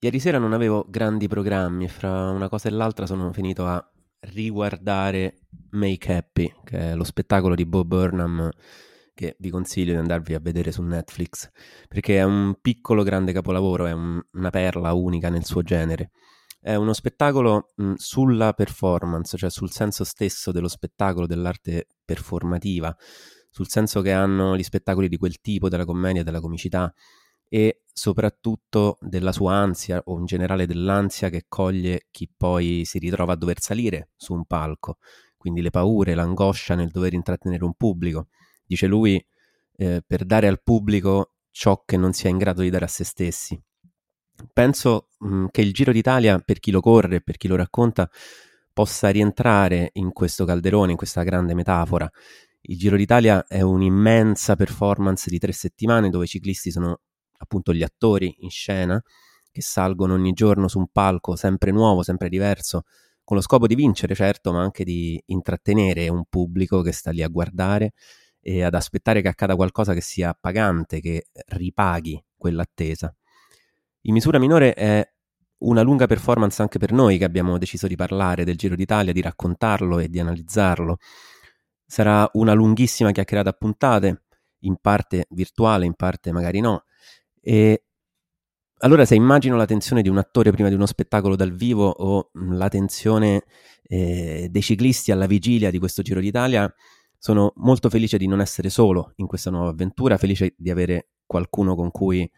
Ieri sera non avevo grandi programmi e fra una cosa e l'altra sono finito a riguardare Make Happy, che è lo spettacolo di Bob Burnham che vi consiglio di andarvi a vedere su Netflix, perché è un piccolo grande capolavoro, è un, una perla unica nel suo genere. È uno spettacolo mh, sulla performance, cioè sul senso stesso dello spettacolo, dell'arte performativa, sul senso che hanno gli spettacoli di quel tipo, della commedia, della comicità e soprattutto della sua ansia o in generale dell'ansia che coglie chi poi si ritrova a dover salire su un palco, quindi le paure, l'angoscia nel dover intrattenere un pubblico. Dice lui, eh, per dare al pubblico ciò che non si è in grado di dare a se stessi. Penso mh, mm, che il Giro d'Italia, per chi lo corre, per chi lo racconta, possa rientrare in questo calderone, in questa grande metafora. Il Giro d'Italia è un'immensa performance di tre settimane dove i ciclisti sono appunto gli attori in scena che salgono ogni giorno su un palco sempre nuovo, sempre diverso, con lo scopo di vincere, certo, ma anche di intrattenere un pubblico che sta lì a guardare e ad aspettare che accada qualcosa che sia pagante, che ripaghi quell'attesa. In misura minore è una lunga performance anche per noi che abbiamo deciso di parlare del Giro d'Italia, di raccontarlo e di analizzarlo. Sarà una lunghissima chiacchierata a puntate, in parte virtuale, in parte magari no, e allora se immagino la tensione di un attore prima di uno spettacolo dal vivo o la tensione eh, dei ciclisti alla vigilia di questo Giro d'Italia, sono molto felice di non essere solo in questa nuova avventura, felice di avere qualcuno con cui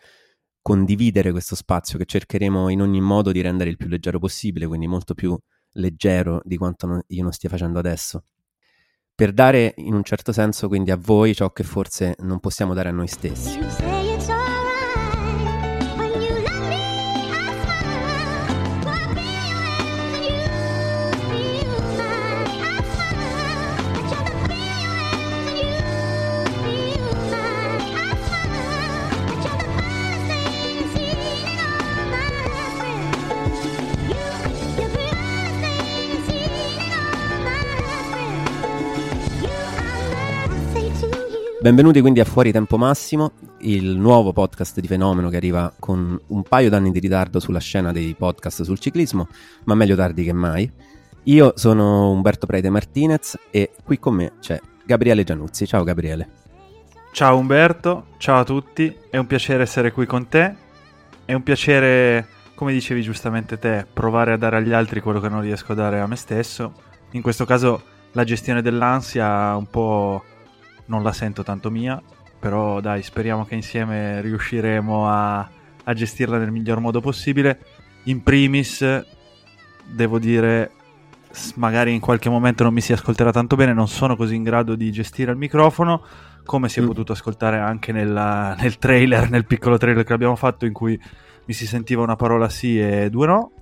condividere questo spazio che cercheremo in ogni modo di rendere il più leggero possibile, quindi molto più leggero di quanto non, io non stia facendo adesso. Per dare in un certo senso quindi a voi ciò che forse non possiamo dare a noi stessi. Benvenuti quindi a Fuori Tempo Massimo, il nuovo podcast di Fenomeno che arriva con un paio d'anni di ritardo sulla scena dei podcast sul ciclismo, ma meglio tardi che mai. Io sono Umberto Prete Martinez e qui con me c'è Gabriele Gianuzzi. Ciao Gabriele. Ciao Umberto, ciao a tutti, è un piacere essere qui con te, è un piacere, come dicevi giustamente te, provare a dare agli altri quello che non riesco a dare a me stesso. In questo caso la gestione dell'ansia un po' non la sento tanto mia, però dai, speriamo che insieme riusciremo a, a gestirla nel miglior modo possibile. In primis, devo dire, magari in qualche momento non mi si ascolterà tanto bene, non sono così in grado di gestire il microfono, come si è mm. potuto ascoltare anche nella, nel trailer, nel piccolo trailer che abbiamo fatto in cui mi si sentiva una parola sì e due no,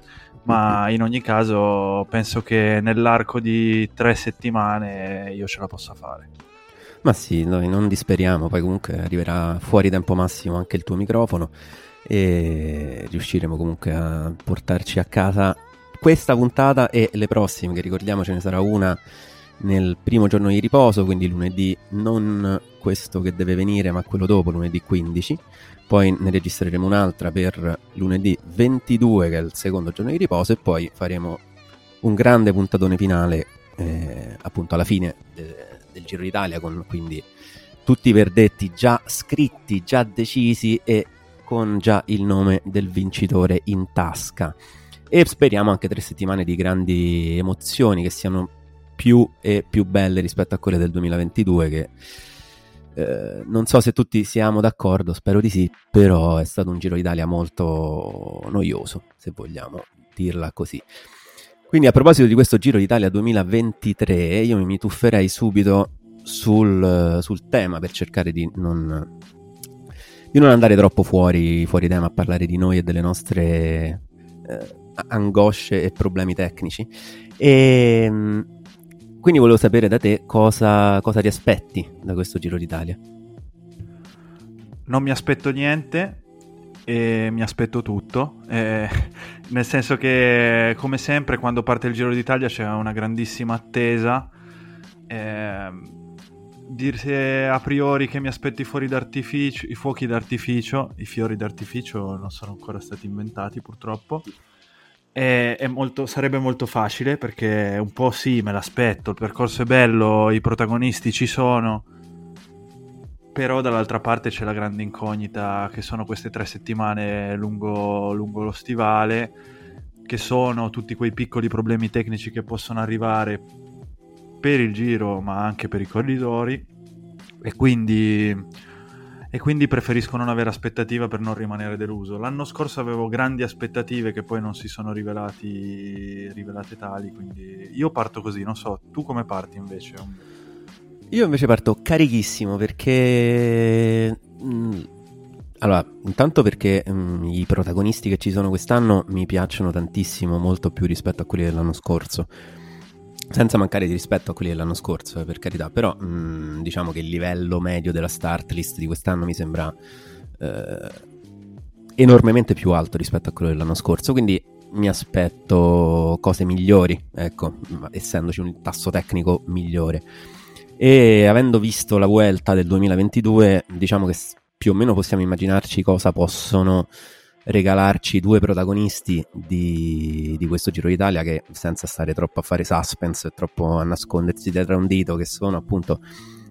ma mm-hmm. in ogni caso penso che nell'arco di tre settimane io ce la possa fare. Ma sì, noi non disperiamo, poi comunque arriverà fuori tempo massimo anche il tuo microfono e riusciremo comunque a portarci a casa questa puntata e le prossime, che ricordiamo ce ne sarà una nel primo giorno di riposo, quindi lunedì, non questo che deve venire, ma quello dopo, lunedì 15. Poi ne registreremo un'altra per lunedì 22, che è il secondo giorno di riposo, e poi faremo un grande puntatone finale, eh, appunto alla fine. Eh, del Giro d'Italia, con quindi tutti i verdetti già scritti, già decisi e con già il nome del vincitore in tasca. E speriamo anche tre settimane di grandi emozioni che siano più e più belle rispetto a quelle del 2022 che eh, non so se tutti siamo d'accordo, spero di sì, però è stato un Giro d'Italia molto noioso, se vogliamo dirla così. Quindi a proposito di questo Giro d'Italia 2023, io mi tufferei subito sul, sul tema per cercare di non, di non, andare troppo fuori, fuori tema a parlare di noi e delle nostre eh, angosce e problemi tecnici. E ehm, quindi volevo sapere da te cosa, cosa ti aspetti da questo Giro d'Italia. Non mi aspetto niente, e mi aspetto tutto, eh, nel senso che come sempre quando parte il Giro d'Italia c'è una grandissima attesa, eh, dire a priori che mi aspetti fuori d'artificio, i fuochi d'artificio, i fiori d'artificio non sono ancora stati inventati purtroppo. È, è molto, sarebbe molto facile perché un po' sì, me l'aspetto, il percorso è bello, i protagonisti ci sono, però dall'altra parte c'è la grande incognita che sono queste tre settimane lungo, lungo lo stivale, che sono tutti quei piccoli problemi tecnici che possono arrivare per il giro ma anche per i corridori e quindi, e quindi preferisco non avere aspettativa per non rimanere deluso. L'anno scorso avevo grandi aspettative che poi non si sono rivelati, rivelate tali, quindi io parto così, non so, tu come parti invece? Io invece parto carichissimo perché... Mm, allora, intanto perché mm, i protagonisti che ci sono quest'anno mi piacciono tantissimo, molto più rispetto a quelli dell'anno scorso senza mancare di rispetto a quelli dell'anno scorso, eh, per carità, però mh, mm, diciamo che il livello medio della start list di quest'anno mi sembra eh, enormemente più alto rispetto a quello dell'anno scorso, quindi mi aspetto cose migliori, ecco, essendoci un tasso tecnico migliore. E avendo visto la Vuelta del 2022, diciamo che più o meno possiamo immaginarci cosa possono regalarci due protagonisti di, di, questo Giro d'Italia che senza stare troppo a fare suspense e troppo a nascondersi dietro un dito che sono appunto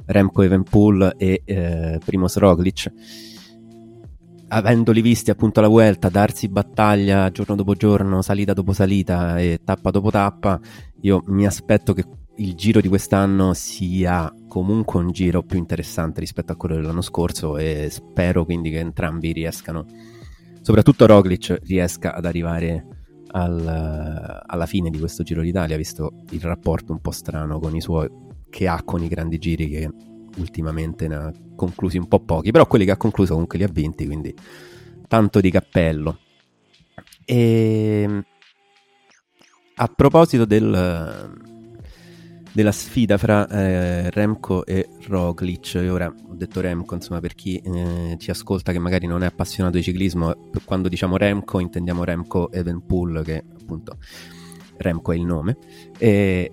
Remco Evenpool e eh, Primoz Roglic. Avendoli visti appunto alla Vuelta darsi battaglia giorno dopo giorno salita dopo salita e tappa dopo tappa io mi aspetto che il giro di quest'anno sia comunque un giro più interessante rispetto a quello dell'anno scorso e spero quindi che entrambi riescano soprattutto Roglic riesca ad arrivare al, alla fine di questo Giro d'Italia, visto il rapporto un po' strano suoi, che ha con i grandi giri che ultimamente ne ha conclusi un po' pochi, però quelli che ha concluso comunque li ha vinti, quindi tanto di cappello. E ehm, a proposito del, della sfida fra eh, Remco e Roglic. E ora ho detto Remco, insomma, per chi eh, ci ascolta che magari non è appassionato di ciclismo, quando diciamo Remco intendiamo Remco Evenpool, che appunto Remco è il nome. E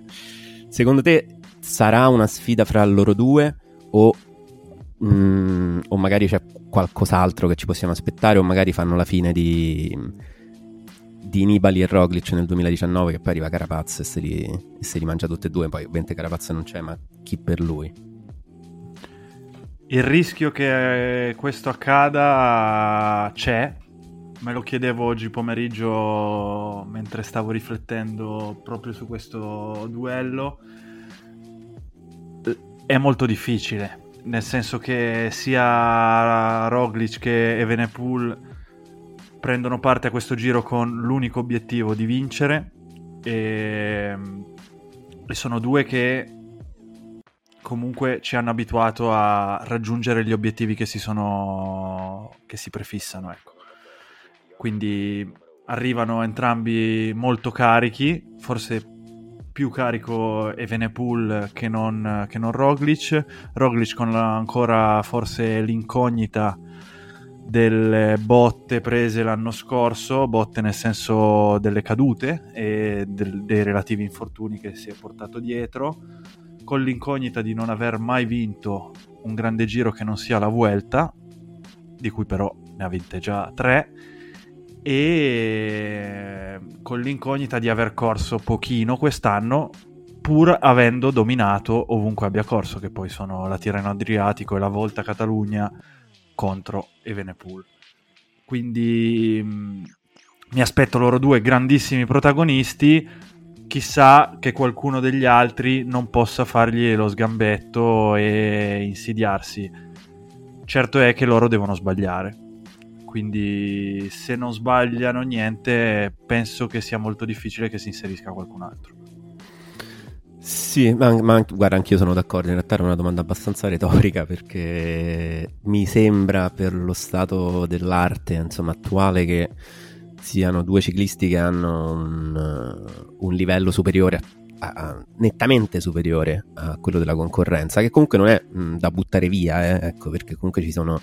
secondo te sarà una sfida fra loro due o, mm, o magari c'è qualcos'altro che ci possiamo aspettare o magari fanno la fine di di Nibali e Roglic nel 2019 che poi arriva Carapaz e se li, e se li mangia tutte e due poi ovviamente Carapaz non c'è ma chi per lui? Il rischio che questo accada c'è. Me lo chiedevo oggi pomeriggio mentre stavo riflettendo proprio su questo duello. È molto difficile nel senso che sia Roglic che Evenepoel prendono parte a questo giro con l'unico obiettivo di vincere e, e sono due che comunque ci hanno abituato a raggiungere gli obiettivi che si sono che si prefissano ecco. quindi arrivano entrambi molto carichi forse più carico Evenepoel che non, che non Roglic Roglic con la, ancora forse l'incognita delle botte prese l'anno scorso, botte nel senso delle cadute e del, dei relativi infortuni che si è portato dietro, con l'incognita di non aver mai vinto un grande giro che non sia la Vuelta, di cui però ne ha vinte già tre, e con l'incognita di aver corso pochino quest'anno, pur avendo dominato ovunque abbia corso, che poi sono la Tirreno Adriatico e la Volta Catalogna contro Evenepoel. Quindi mh, mm, mi aspetto loro due grandissimi protagonisti. Chissà che qualcuno degli altri non possa fargli lo sgambetto e insidiarsi. Certo è che loro devono sbagliare. Quindi se non sbagliano niente, penso che sia molto difficile che si inserisca qualcun altro. Sì, ma, ma guarda, anch'io sono d'accordo. In realtà era una domanda abbastanza retorica perché mi sembra per lo stato dell'arte insomma, attuale che siano due ciclisti che hanno un, un livello superiore, a, a, nettamente superiore a quello della concorrenza, che comunque non è mh, da buttare via, eh, ecco, perché comunque ci sono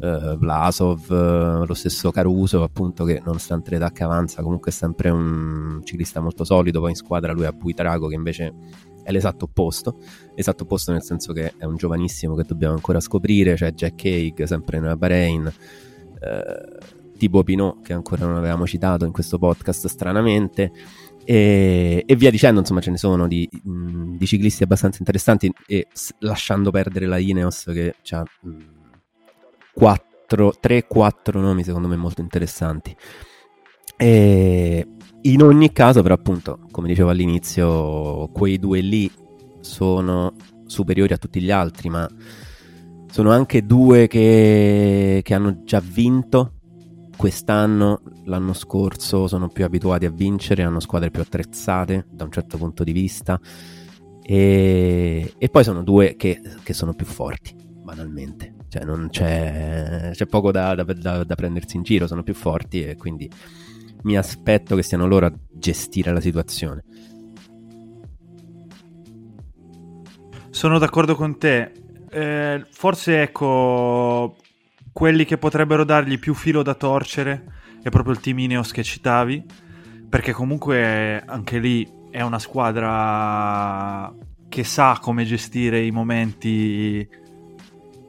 uh, Vlasov, uh, lo stesso Caruso, appunto, che nonostante l'età che avanza, comunque è sempre un ciclista molto solido. Poi in squadra lui ha Buitrago, che invece è l'esatto opposto, esatto opposto nel senso che è un giovanissimo che dobbiamo ancora scoprire, cioè Jack Haig, sempre nella Bahrain, eh, tipo Pinot, che ancora non avevamo citato in questo podcast stranamente, e, e, via dicendo, insomma, ce ne sono di, di ciclisti abbastanza interessanti e lasciando perdere la Ineos che ha 3-4 nomi secondo me molto interessanti. E in ogni caso, però, appunto, come dicevo all'inizio, quei due lì sono superiori a tutti gli altri, ma sono anche due che, che hanno già vinto. Quest'anno, l'anno scorso sono più abituati a vincere, hanno squadre più attrezzate da un certo punto di vista. E, e poi sono due che, che, sono più forti, banalmente. Cioè non c'è, c'è poco da, da, da, da, prendersi in giro, sono più forti e quindi mi aspetto che siano loro a gestire la situazione. Sono d'accordo con te. Eh, forse ecco quelli che potrebbero dargli più filo da torcere è proprio il team Ineos che citavi, perché comunque anche lì è una squadra che sa come gestire i momenti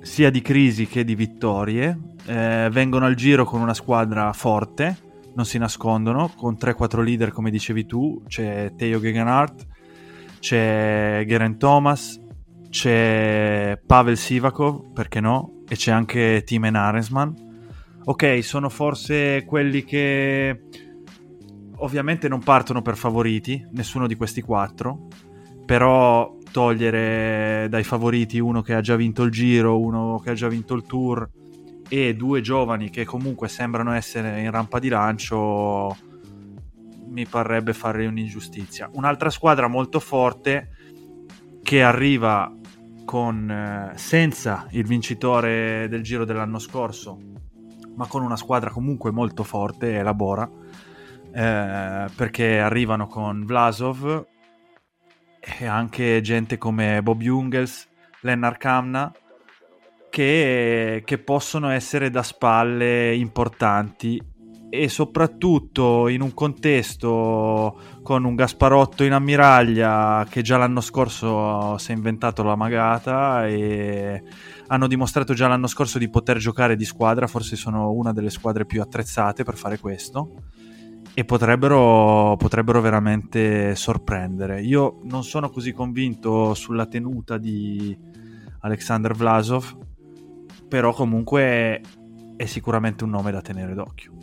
sia di crisi che di vittorie. Eh, vengono al giro con una squadra forte, non si nascondono, con 3-4 leader come dicevi tu, c'è Teo Gegenhardt, c'è Geraint Thomas, c'è Pavel Sivakov, perché no? e c'è anche Timen Aresman. Ok, sono forse quelli che ovviamente non partono per favoriti, nessuno di questi quattro, però togliere dai favoriti uno che ha già vinto il giro, uno che ha già vinto il tour e due giovani che comunque sembrano essere in rampa di lancio mi parrebbe fare un'ingiustizia. Un'altra squadra molto forte che arriva con, eh, senza il vincitore del giro dell'anno scorso, ma con una squadra comunque molto forte, e Bora, eh, perché arrivano con Vlasov e anche gente come Bob Jungels, Lennart Kamna, che, che possono essere da spalle importanti e soprattutto in un contesto con un Gasparotto in ammiraglia che già l'anno scorso si è inventato la magata e hanno dimostrato già l'anno scorso di poter giocare di squadra, forse sono una delle squadre più attrezzate per fare questo e potrebbero, potrebbero veramente sorprendere. Io non sono così convinto sulla tenuta di Alexander Vlasov, però comunque è sicuramente un nome da tenere d'occhio.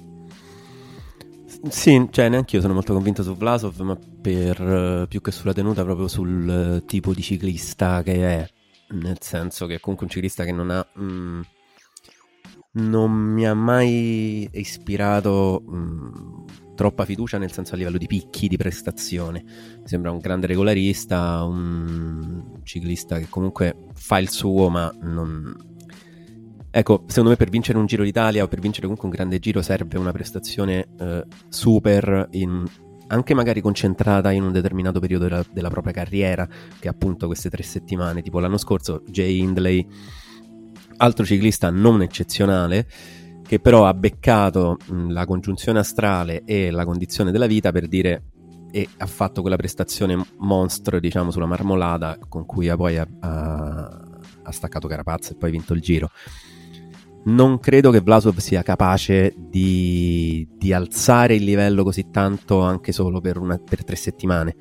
Sì, cioè neanche io sono molto convinto su Vlasov, ma per uh, più che sulla tenuta, proprio sul uh, tipo di ciclista che è. Nel senso che è comunque un ciclista che non ha. Mm, non mi ha mai ispirato mm, troppa fiducia, nel senso a livello di picchi di prestazione. Mi sembra un grande regolarista, un ciclista che comunque fa il suo, ma non, Ecco, secondo me per vincere un Giro d'Italia o per vincere comunque un grande giro serve una prestazione eh, super, in, anche magari concentrata in un determinato periodo della, della, propria carriera, che è appunto queste tre settimane, tipo l'anno scorso Jay Hindley, altro ciclista non eccezionale, che però ha beccato mh, la congiunzione astrale e la condizione della vita per dire e ha fatto quella prestazione monstro, diciamo, sulla marmolada con cui poi ha, ha, ha staccato Carapazzo e poi ha vinto il giro non credo che Vlasov sia capace di, di, alzare il livello così tanto anche solo per, una, per, tre settimane.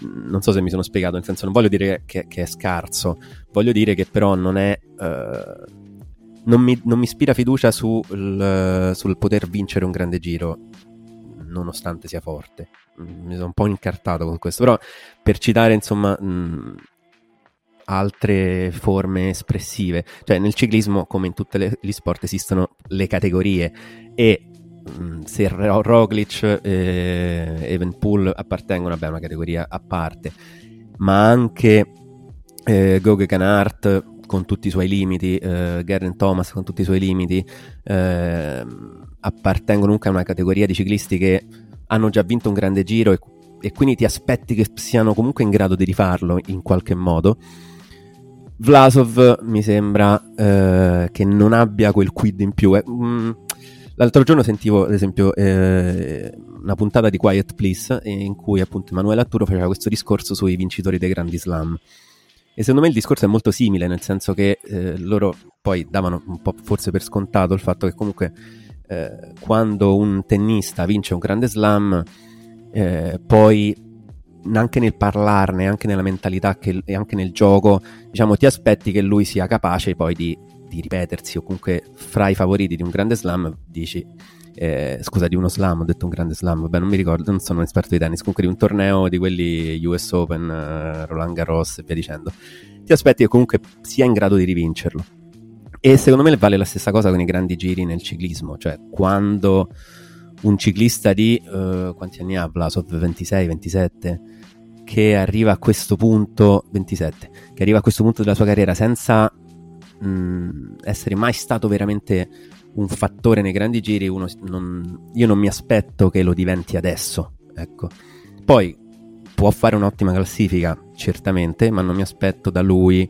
Non so se mi sono spiegato, nel senso non voglio dire che, che è scarso, voglio dire che però non è... Uh, non, mi, non mi, ispira fiducia sul, sul poter vincere un grande giro, nonostante sia forte. Mi sono un po' incartato con questo, però per citare insomma... Mh, altre forme espressive. Cioè nel ciclismo, come in tutti gli sport, esistono le categorie e mh, se Roglic e eh, Evenpool appartengono a una categoria a parte, ma anche eh, Goge Canart con tutti i suoi limiti, eh, Garen Thomas con tutti i suoi limiti, eh, appartengono comunque a una categoria di ciclisti che hanno già vinto un grande giro e, e quindi ti aspetti che siano comunque in grado di rifarlo in qualche modo Vlasov mi sembra eh, che non abbia quel quid in più. Eh, mm, L'altro giorno sentivo, ad esempio, eh, una puntata di Quiet Please eh, in cui appunto Emanuele Atturo faceva questo discorso sui vincitori dei grandi slam. E secondo me il discorso è molto simile, nel senso che eh, loro poi davano un po' forse per scontato il fatto che comunque eh, quando un tennista vince un grande slam, eh, poi anche nel parlarne, anche nella mentalità che, e anche nel gioco, diciamo, ti aspetti che lui sia capace poi di, di ripetersi o comunque fra i favoriti di un grande slam dici eh, scusa di uno slam, ho detto un grande slam, vabbè non mi ricordo, non sono un esperto di tennis, comunque di un torneo di quelli US Open, eh, Roland Garros e via dicendo, ti aspetti che comunque sia in grado di rivincerlo. E secondo me vale la stessa cosa con i grandi giri nel ciclismo, cioè quando un ciclista di, uh, quanti anni ha Vlasov, 26, 27, che arriva a questo punto, 27, che arriva a questo punto della sua carriera senza mh, essere mai stato veramente un fattore nei grandi giri, non, io non mi aspetto che lo diventi adesso. Ecco. Poi può fare un'ottima classifica, certamente, ma non mi aspetto da lui,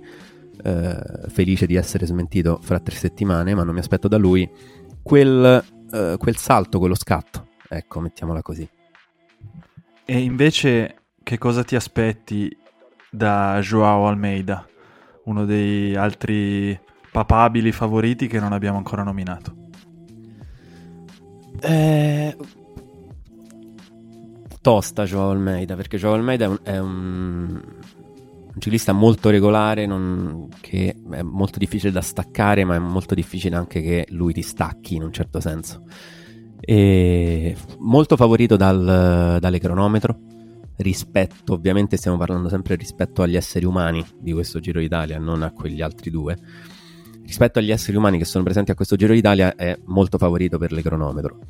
eh, felice di essere smentito fra tre settimane, ma non mi aspetto da lui quel, eh, quel salto, quello scatto. Ecco, mettiamola così. E invece che cosa ti aspetti da Joao Almeida, uno dei altri papabili favoriti che non abbiamo ancora nominato? Eh, tosta Joao Almeida, perché Joao Almeida è un, è un, un ciclista molto regolare, non, che è molto difficile da staccare, ma è molto difficile anche che lui ti stacchi in un certo senso. E molto favorito dal, dalle cronometro rispetto, ovviamente stiamo parlando sempre rispetto agli esseri umani di questo Giro d'Italia, non a quegli altri due rispetto agli esseri umani che sono presenti a questo Giro d'Italia è molto favorito per le cronometro.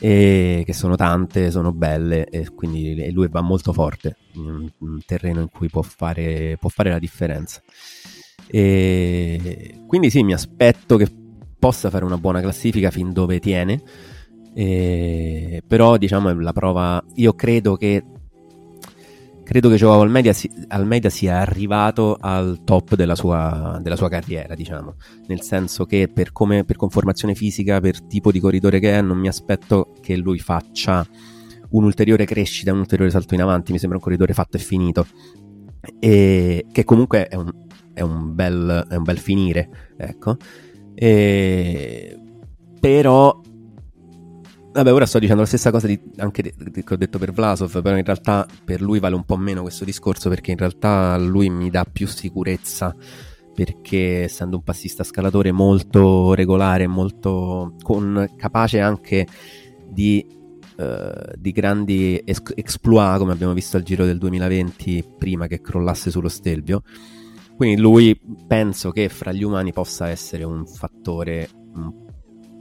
E che sono tante, sono belle e quindi e lui va molto forte in un terreno in cui può fare, può fare la differenza. E quindi sì mi aspetto che possa fare una buona classifica fin dove tiene. E, però diciamo è la prova io credo che credo che Joao Almeida, si, Almeida, sia arrivato al top della sua, della sua, carriera, diciamo, nel senso che per, come, per conformazione fisica, per tipo di corridore che è, non mi aspetto che lui faccia un'ulteriore crescita, un ulteriore salto in avanti, mi sembra un corridore fatto e finito, e che comunque è un, è un, bel, è un bel finire, ecco. E, però Vabbè, ora sto dicendo la stessa cosa di, anche di, di, che ho detto per Vlasov, però in realtà per lui vale un po' meno questo discorso perché in realtà lui mi dà più sicurezza perché essendo un passista scalatore molto regolare, molto con, capace anche di, uh, di grandi es- exploit come abbiamo visto al Giro del 2020 prima che crollasse sullo Stelvio. Quindi lui penso che fra gli umani possa essere un fattore un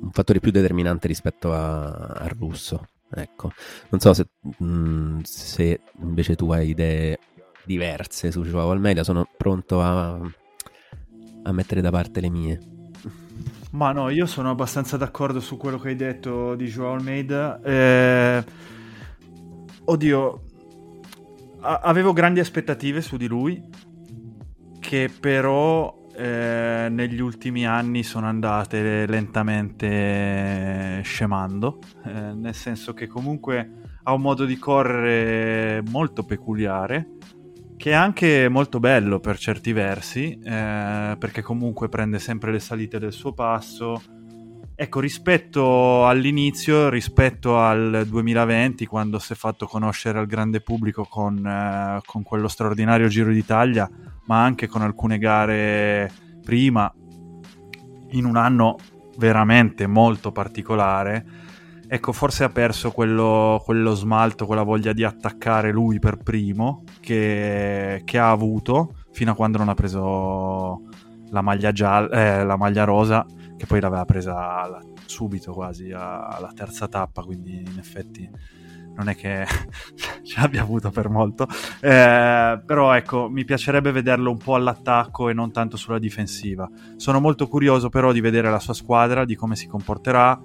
un fattore più determinante rispetto a, russo. Ecco, non so se, mh, mm, se, invece tu hai idee diverse su Joao Almeida, sono pronto a, a mettere da parte le mie. Ma no, io sono abbastanza d'accordo su quello che hai detto di Joao Almeida. Eh, oddio, a- avevo grandi aspettative su di lui, che però eh, negli ultimi anni sono andate lentamente scemando, eh, nel senso che comunque ha un modo di correre molto peculiare, che è anche molto bello per certi versi, eh, perché comunque prende sempre le salite del suo passo. Ecco, rispetto all'inizio, rispetto al 2020, quando si è fatto conoscere al grande pubblico con, eh, con quello straordinario Giro d'Italia, ma anche con alcune gare prima, in un anno veramente molto particolare. Ecco, forse ha perso quello, quello smalto, quella voglia di attaccare lui per primo che, che ha avuto fino a quando non ha preso la maglia, gialla, eh, la maglia rosa, che poi l'aveva presa subito quasi alla terza tappa, quindi in effetti non è che ce l'abbia avuto per molto, eh, però ecco, mi piacerebbe vederlo un po' all'attacco e non tanto sulla difensiva. Sono molto curioso però di vedere la sua squadra, di come si comporterà,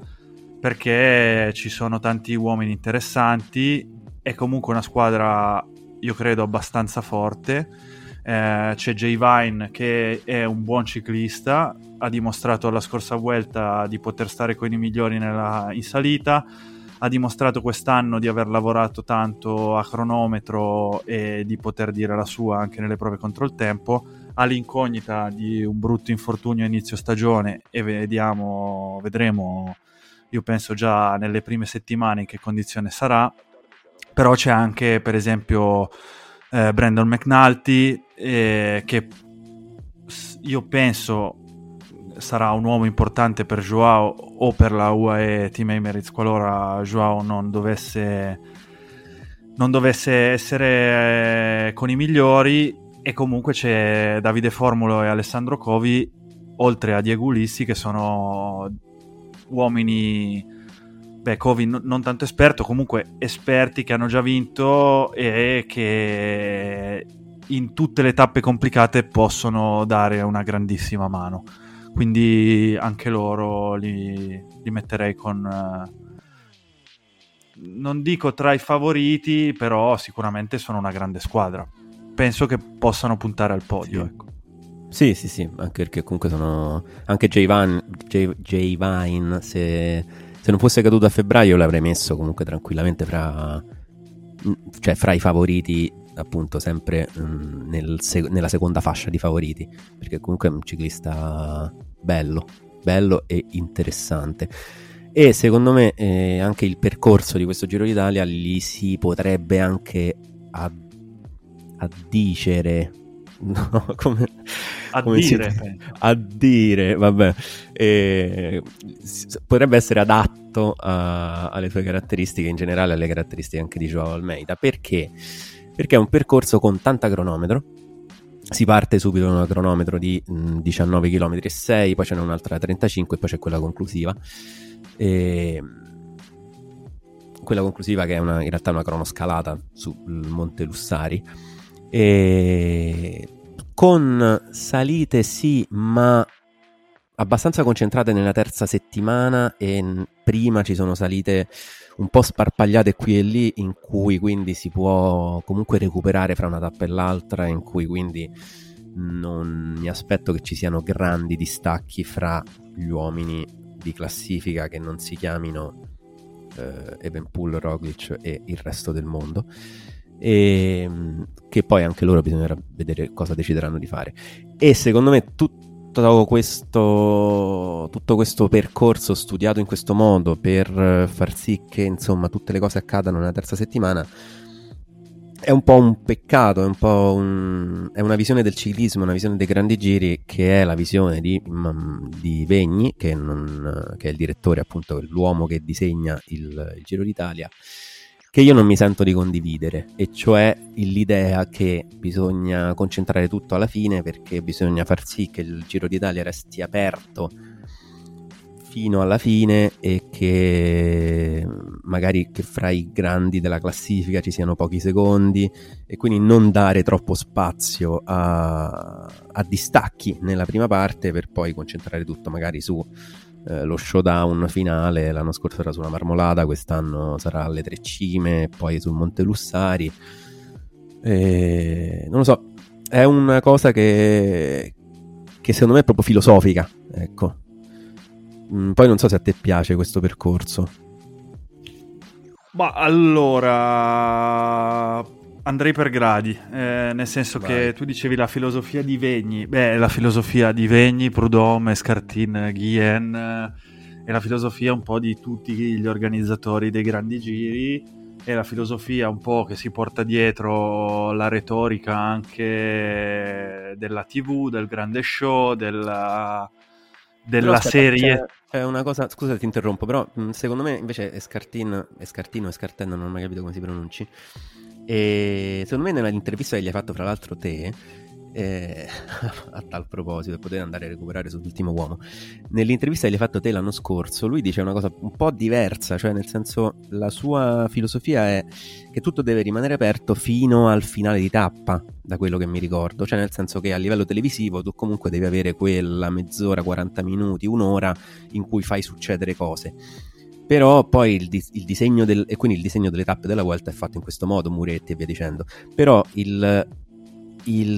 perché ci sono tanti uomini interessanti, è comunque una squadra, io credo, abbastanza forte. Eh, c'è Jay Vine che è un buon ciclista, ha dimostrato alla scorsa Vuelta di poter stare con i migliori nella, in salita, ha dimostrato quest'anno di aver lavorato tanto a cronometro e di poter dire la sua anche nelle prove contro il tempo, all'incognita di un brutto infortunio a inizio stagione e vediamo, vedremo, io penso già nelle prime settimane in che condizione sarà, però c'è anche per esempio eh, Brandon McNulty eh, che io penso sarà un uomo importante per Joao o per la UAE Team Emirates qualora Joao non dovesse, non dovesse essere eh, con i migliori. E comunque c'è Davide Formulo e Alessandro Covi oltre a Diego Ulissi che sono uomini beh Covi n- non tanto esperto comunque esperti che hanno già vinto e che in tutte le tappe complicate possono dare una grandissima mano. Quindi anche loro li, li metterei con... Eh, non dico tra i favoriti, però sicuramente sono una grande squadra. Penso che possano puntare al podio. Sì. Ecco. Sì, sì, sì, anche perché comunque sono... Anche J. Vine, J, J. Vine se, se non fosse caduto a febbraio l'avrei messo comunque tranquillamente fra, cioè, fra i favoriti appunto sempre mh, mm, nel sec- nella seconda fascia di favoriti, perché comunque è un ciclista bello, bello e interessante. E secondo me eh, anche il percorso di questo Giro d'Italia gli si potrebbe anche ad- addicere No, come, a come dire, si, a dire, vabbè, eh, potrebbe essere adatto a, alle sue caratteristiche, in generale alle caratteristiche anche di Joao Almeida. Perché? Perché è un percorso con tanta cronometro. Si parte subito da un cronometro di mh, 19 km e 6, poi ce n'è un'altra da 35 e poi c'è quella conclusiva. E, quella conclusiva che è una, in realtà una cronoscalata sul Monte Lussari e con salite sì, ma abbastanza concentrate nella terza settimana e prima ci sono salite un po' sparpagliate qui e lì in cui quindi si può comunque recuperare fra una tappa e l'altra in cui quindi non mi aspetto che ci siano grandi distacchi fra gli uomini di classifica che non si chiamino eh, Evenpool, Roglic e il resto del mondo e ehm, che poi anche loro bisognerà vedere cosa decideranno di fare. E secondo me tutto questo, tutto questo percorso studiato in questo modo per far sì che insomma tutte le cose accadano nella terza settimana è un po' un peccato, è un po' un, è una visione del ciclismo, una visione dei grandi giri che è la visione di, mm, di Vegni, che, non, che, è il direttore, appunto, l'uomo che disegna il, il Giro d'Italia che io non mi sento di condividere, e cioè l'idea che bisogna concentrare tutto alla fine perché bisogna far sì che il Giro d'Italia resti aperto fino alla fine e che magari che fra i grandi della classifica ci siano pochi secondi e quindi non dare troppo spazio a, a distacchi nella prima parte per poi concentrare tutto magari su eh, lo showdown finale l'anno scorso era sulla Marmolada, quest'anno sarà alle Tre Cime, poi sul Monte Lussari. E, non lo so, è una cosa che, che secondo me è proprio filosofica, ecco. Mm, poi non so se a te piace questo percorso. Ma allora, andrei per gradi, eh, nel senso Vai. che tu dicevi la filosofia di Vegni, beh, la filosofia di Vegni, Prudhomme, Scartin, Guillen, eh, è la filosofia un po' di tutti gli organizzatori dei grandi giri, è la filosofia un po' che si porta dietro la retorica anche della TV, del grande show, della, della aspetta, serie. È una cosa, scusa ti interrompo, però mm, secondo me invece Escartin, Escartino, Escarten, non ho mai capito come si pronunci, e secondo me nell'intervista che gli hai fatto, fra l'altro, te, eh, a tal proposito, potete andare a recuperare sull'ultimo uomo. Nell'intervista che gli hai fatto te l'anno scorso, lui dice una cosa un po' diversa, cioè nel senso la sua filosofia è che tutto deve rimanere aperto fino al finale di tappa, da quello che mi ricordo, cioè nel senso che a livello televisivo tu comunque devi avere quella mezz'ora, 40 minuti, un'ora in cui fai succedere cose però poi il, il, disegno del, e quindi il disegno delle tappe della volta è fatto in questo modo, muretti e via dicendo. Però il,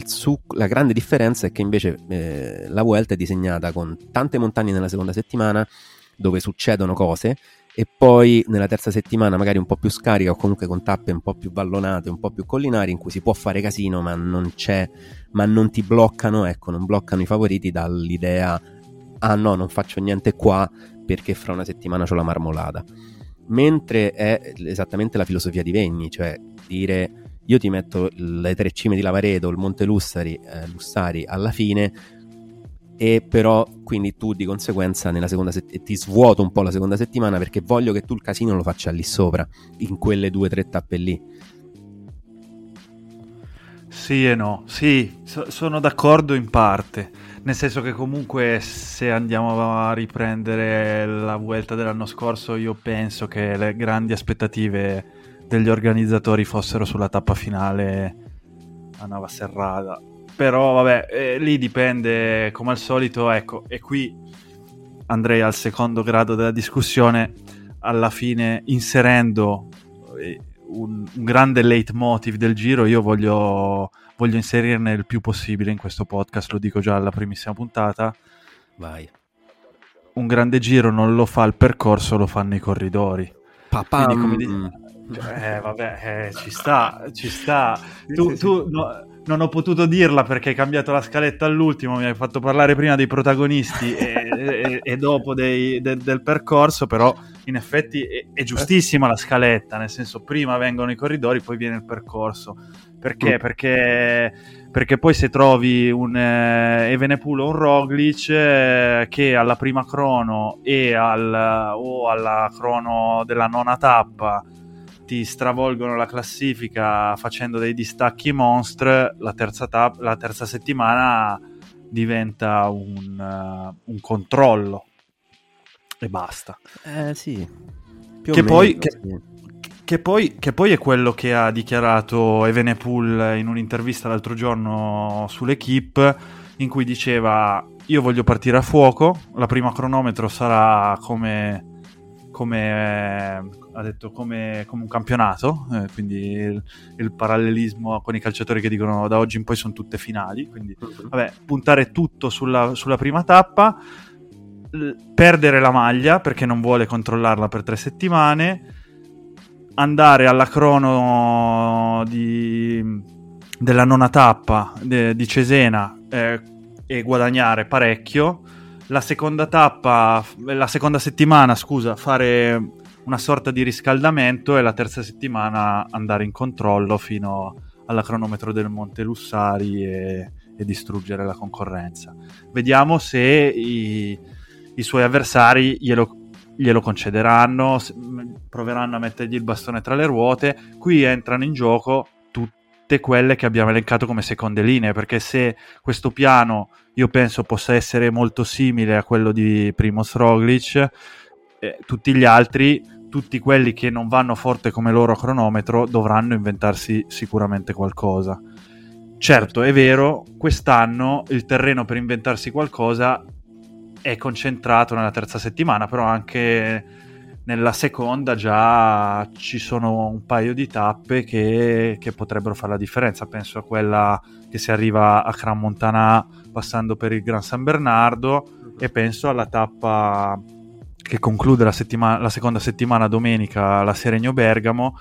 su- la grande differenza è che invece eh, la Vuelta è disegnata con tante montagne nella seconda settimana dove succedono cose e poi nella terza settimana magari un po' più scarica o comunque con tappe un po' più vallonate, un po' più collinari in cui si può fare casino ma non c'è, ma non ti bloccano, ecco, non bloccano i favoriti dall'idea ah no, non faccio niente qua perché fra una settimana ho la marmolata. Mentre è esattamente la filosofia di Vegni, cioè dire io ti metto le tre cime di Lavaredo, il Monte Lussari, eh, Lussari alla fine e però quindi tu di conseguenza nella seconda set- ti svuoto un po' la seconda settimana perché voglio che tu il casino lo faccia lì sopra, in quelle due o tre tappe lì. Sì e no, sì, so- sono d'accordo in parte, nel senso che comunque se andiamo a riprendere la Vuelta dell'anno scorso io penso che le grandi aspettative degli organizzatori fossero sulla tappa finale a Navaserrada. Però vabbè, eh, lì dipende come al solito, ecco, e qui andrei al secondo grado della discussione, alla fine inserendo eh, un, un grande leitmotiv del giro, io voglio, voglio inserirne il più possibile in questo podcast, lo dico già alla primissima puntata. Vai. Un grande giro non lo fa il percorso, lo fanno i corridori. Papà, Quindi, come di- eh, vabbè, eh, ci sta, ci sta. Tu, tu no, non ho potuto dirla perché hai cambiato la scaletta all'ultimo, mi hai fatto parlare prima dei protagonisti e, e, e dopo dei, de, del percorso, però in effetti è, è, giustissima la scaletta, nel senso prima vengono i corridori, poi viene il percorso. Perché? Mm. Perché, perché poi se trovi un eh, Evenepoel o un Roglic eh, che alla prima crono e al, o alla crono della nona tappa ti stravolgono la classifica facendo dei distacchi monstre, la terza, tap- la terza settimana diventa un, uh, un, controllo e basta. Eh sì. Più che, poi, che, sì. che, poi, che poi è quello che ha dichiarato Evenepoel in un'intervista l'altro giorno sull'Equipe in cui diceva io voglio partire a fuoco, la prima cronometro sarà come come, ha detto come, come un campionato, eh, quindi il, il, parallelismo con i calciatori che dicono da oggi in poi sono tutte finali, quindi uh-huh. vabbè, puntare tutto sulla, sulla prima tappa, l- perdere la maglia perché non vuole controllarla per tre settimane, andare alla crono di, della nona tappa de, di Cesena eh, e guadagnare parecchio la seconda tappa, la seconda settimana, scusa, fare una sorta di riscaldamento e la terza settimana andare in controllo fino alla cronometro del Monte Lussari e, e distruggere la concorrenza. Vediamo se i, i suoi avversari glielo, glielo concederanno, proveranno a mettergli il bastone tra le ruote. Qui entrano in gioco tutte quelle che abbiamo elencato come seconde linee, perché se questo piano io penso possa essere molto simile a quello di Primoz Roglic, eh, tutti gli altri, tutti quelli che non vanno forte come loro a cronometro, dovranno inventarsi sicuramente qualcosa. Certo, è vero, quest'anno il terreno per inventarsi qualcosa è concentrato nella terza settimana, però anche nella seconda già ci sono un paio di tappe che, che potrebbero fare la differenza. Penso a quella che si arriva a Cran Montana passando per il Gran San Bernardo e penso alla tappa che conclude la, settima- la seconda settimana domenica la Seregno Bergamo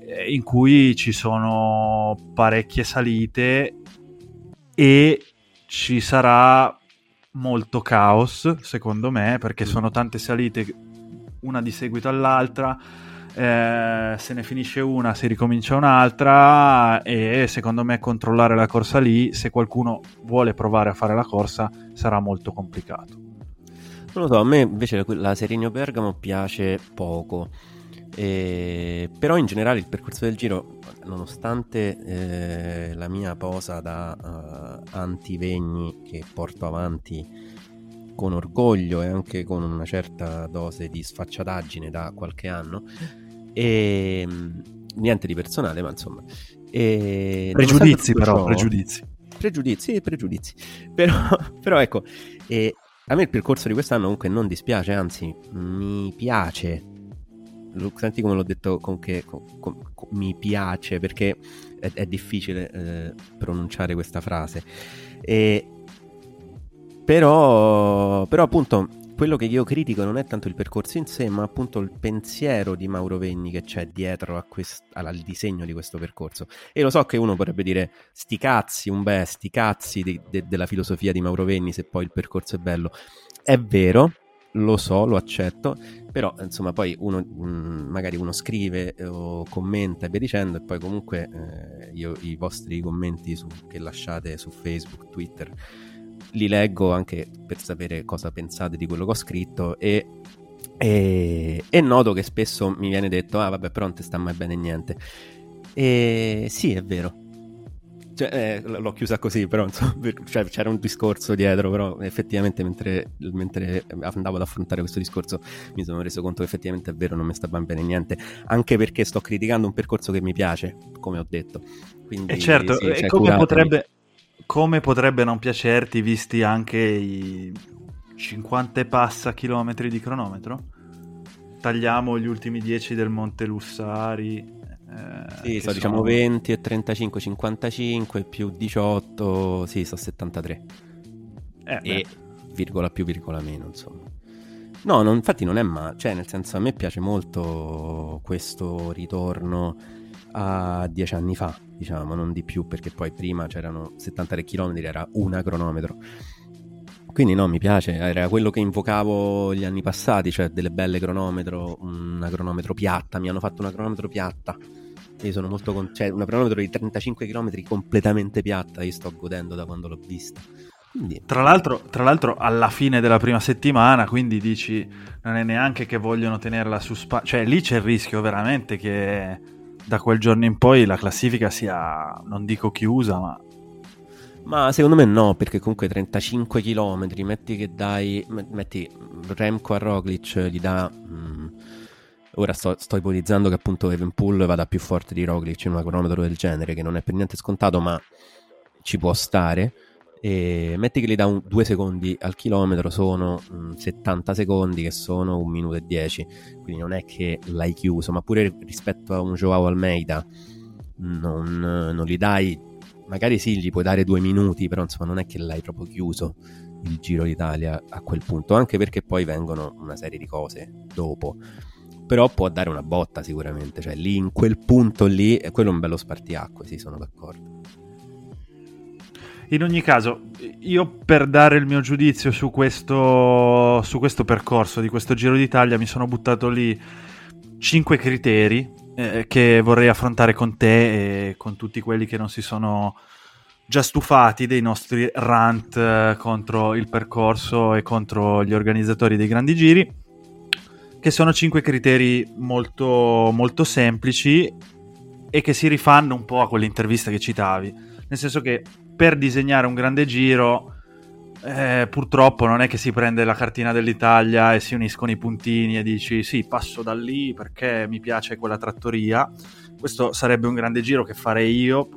eh, in cui ci sono parecchie salite e ci sarà molto caos secondo me perché sono tante salite una di seguito all'altra, eh, se ne finisce una, si ricomincia un'altra e secondo me controllare la corsa lì, se qualcuno vuole provare a fare la corsa, sarà molto complicato. Non lo so, a me invece la Serenio Bergamo piace poco. Eh, però in generale il percorso del giro, nonostante eh, la mia posa da uh, anti-vegni che porto avanti con orgoglio e anche con una certa dose di sfacciataggine da qualche anno. E ehm, niente di personale, ma insomma. E pregiudizi, però, ciò, pregiudizi. Pregiudizi e pregiudizi. Però, però ecco, eh, a me il percorso di quest'anno comunque non dispiace, anzi, mi piace senti come l'ho detto con che con, con, con, mi piace perché è, è difficile eh, pronunciare questa frase. E, però, però appunto quello che io critico non è tanto il percorso in sé, ma appunto il pensiero di Mauro Vegni che c'è dietro quest- al disegno di questo percorso. E lo so che uno potrebbe dire sti cazzi, un beh, sti cazzi de- de- della filosofia di Mauro Venni se poi il percorso è bello. È vero, lo so, lo accetto, però insomma poi uno mh, mm, magari uno scrive o commenta e via dicendo e poi comunque eh, io i vostri commenti su, che lasciate su Facebook, Twitter li leggo anche per sapere cosa pensate di quello che ho scritto e, e, e noto che spesso mi viene detto ah vabbè però non ti sta mai bene niente. E sì è vero. Cioè, eh, l'ho chiusa così, però insomma, cioè, c'era un discorso dietro, però effettivamente mentre, mentre, andavo ad affrontare questo discorso mi sono reso conto che effettivamente è vero, non mi sta bene niente, anche perché sto criticando un percorso che mi piace, come ho detto. Quindi, e certo, sì, cioè, come potrebbe, come potrebbe non piacerti visti anche i 50 e passa chilometri di cronometro? Tagliamo gli ultimi 10 del Monte Lussari. Eh, sì, so, diciamo 20 e 35, 55 più 18, sì, so 73. Eh, e virgola più, virgola meno, insomma. No, non, infatti non è male, cioè nel senso a me piace molto questo ritorno a dieci anni fa, diciamo, non di più, perché poi prima c'erano 73 km, era una cronometro. Quindi no, mi piace, era quello che invocavo gli anni passati, cioè delle belle cronometro, una cronometro piatta, mi hanno fatto una cronometro piatta. Io sono molto con... cioè una cronometro di 35 km completamente piatta, io sto godendo da quando l'ho vista. Tra, l'altro, tra l'altro alla fine della prima settimana, quindi dici non è neanche che vogliono tenerla su spa... cioè lì c'è il rischio veramente che da quel giorno in poi la classifica sia, non dico chiusa, ma... Ma secondo me no, perché comunque 35 km, metti che dai, metti Remco a Roglic, gli dà... Mh, mm, ora sto, sto, ipotizzando che appunto Evenpool vada più forte di Roglic in un cronometro del genere, che non è per niente scontato, ma ci può stare e metti che gli dà un, due secondi al chilometro sono mh, mm, 70 secondi che sono un minuto e 10 quindi non è che l'hai chiuso ma pure rispetto a un Joao Almeida non, non gli dai magari sì gli puoi dare due minuti però insomma non è che l'hai proprio chiuso il Giro d'Italia a quel punto anche perché poi vengono una serie di cose dopo. Però può dare una botta sicuramente cioè lì in quel punto lì quello è un bello spartiacque sì sono d'accordo in ogni caso, io per dare il mio giudizio su questo, su questo percorso di questo Giro d'Italia mi sono buttato lì cinque criteri eh, che vorrei affrontare con te e con tutti quelli che non si sono già stufati dei nostri rant eh, contro il percorso e contro gli organizzatori dei grandi giri, che sono cinque criteri molto, molto semplici e che si rifanno un po' a quell'intervista che citavi. Nel senso che per disegnare un grande giro eh, purtroppo non è che si prende la cartina dell'Italia e si uniscono i puntini e dici sì passo da lì perché mi piace quella trattoria questo sarebbe un grande giro che farei io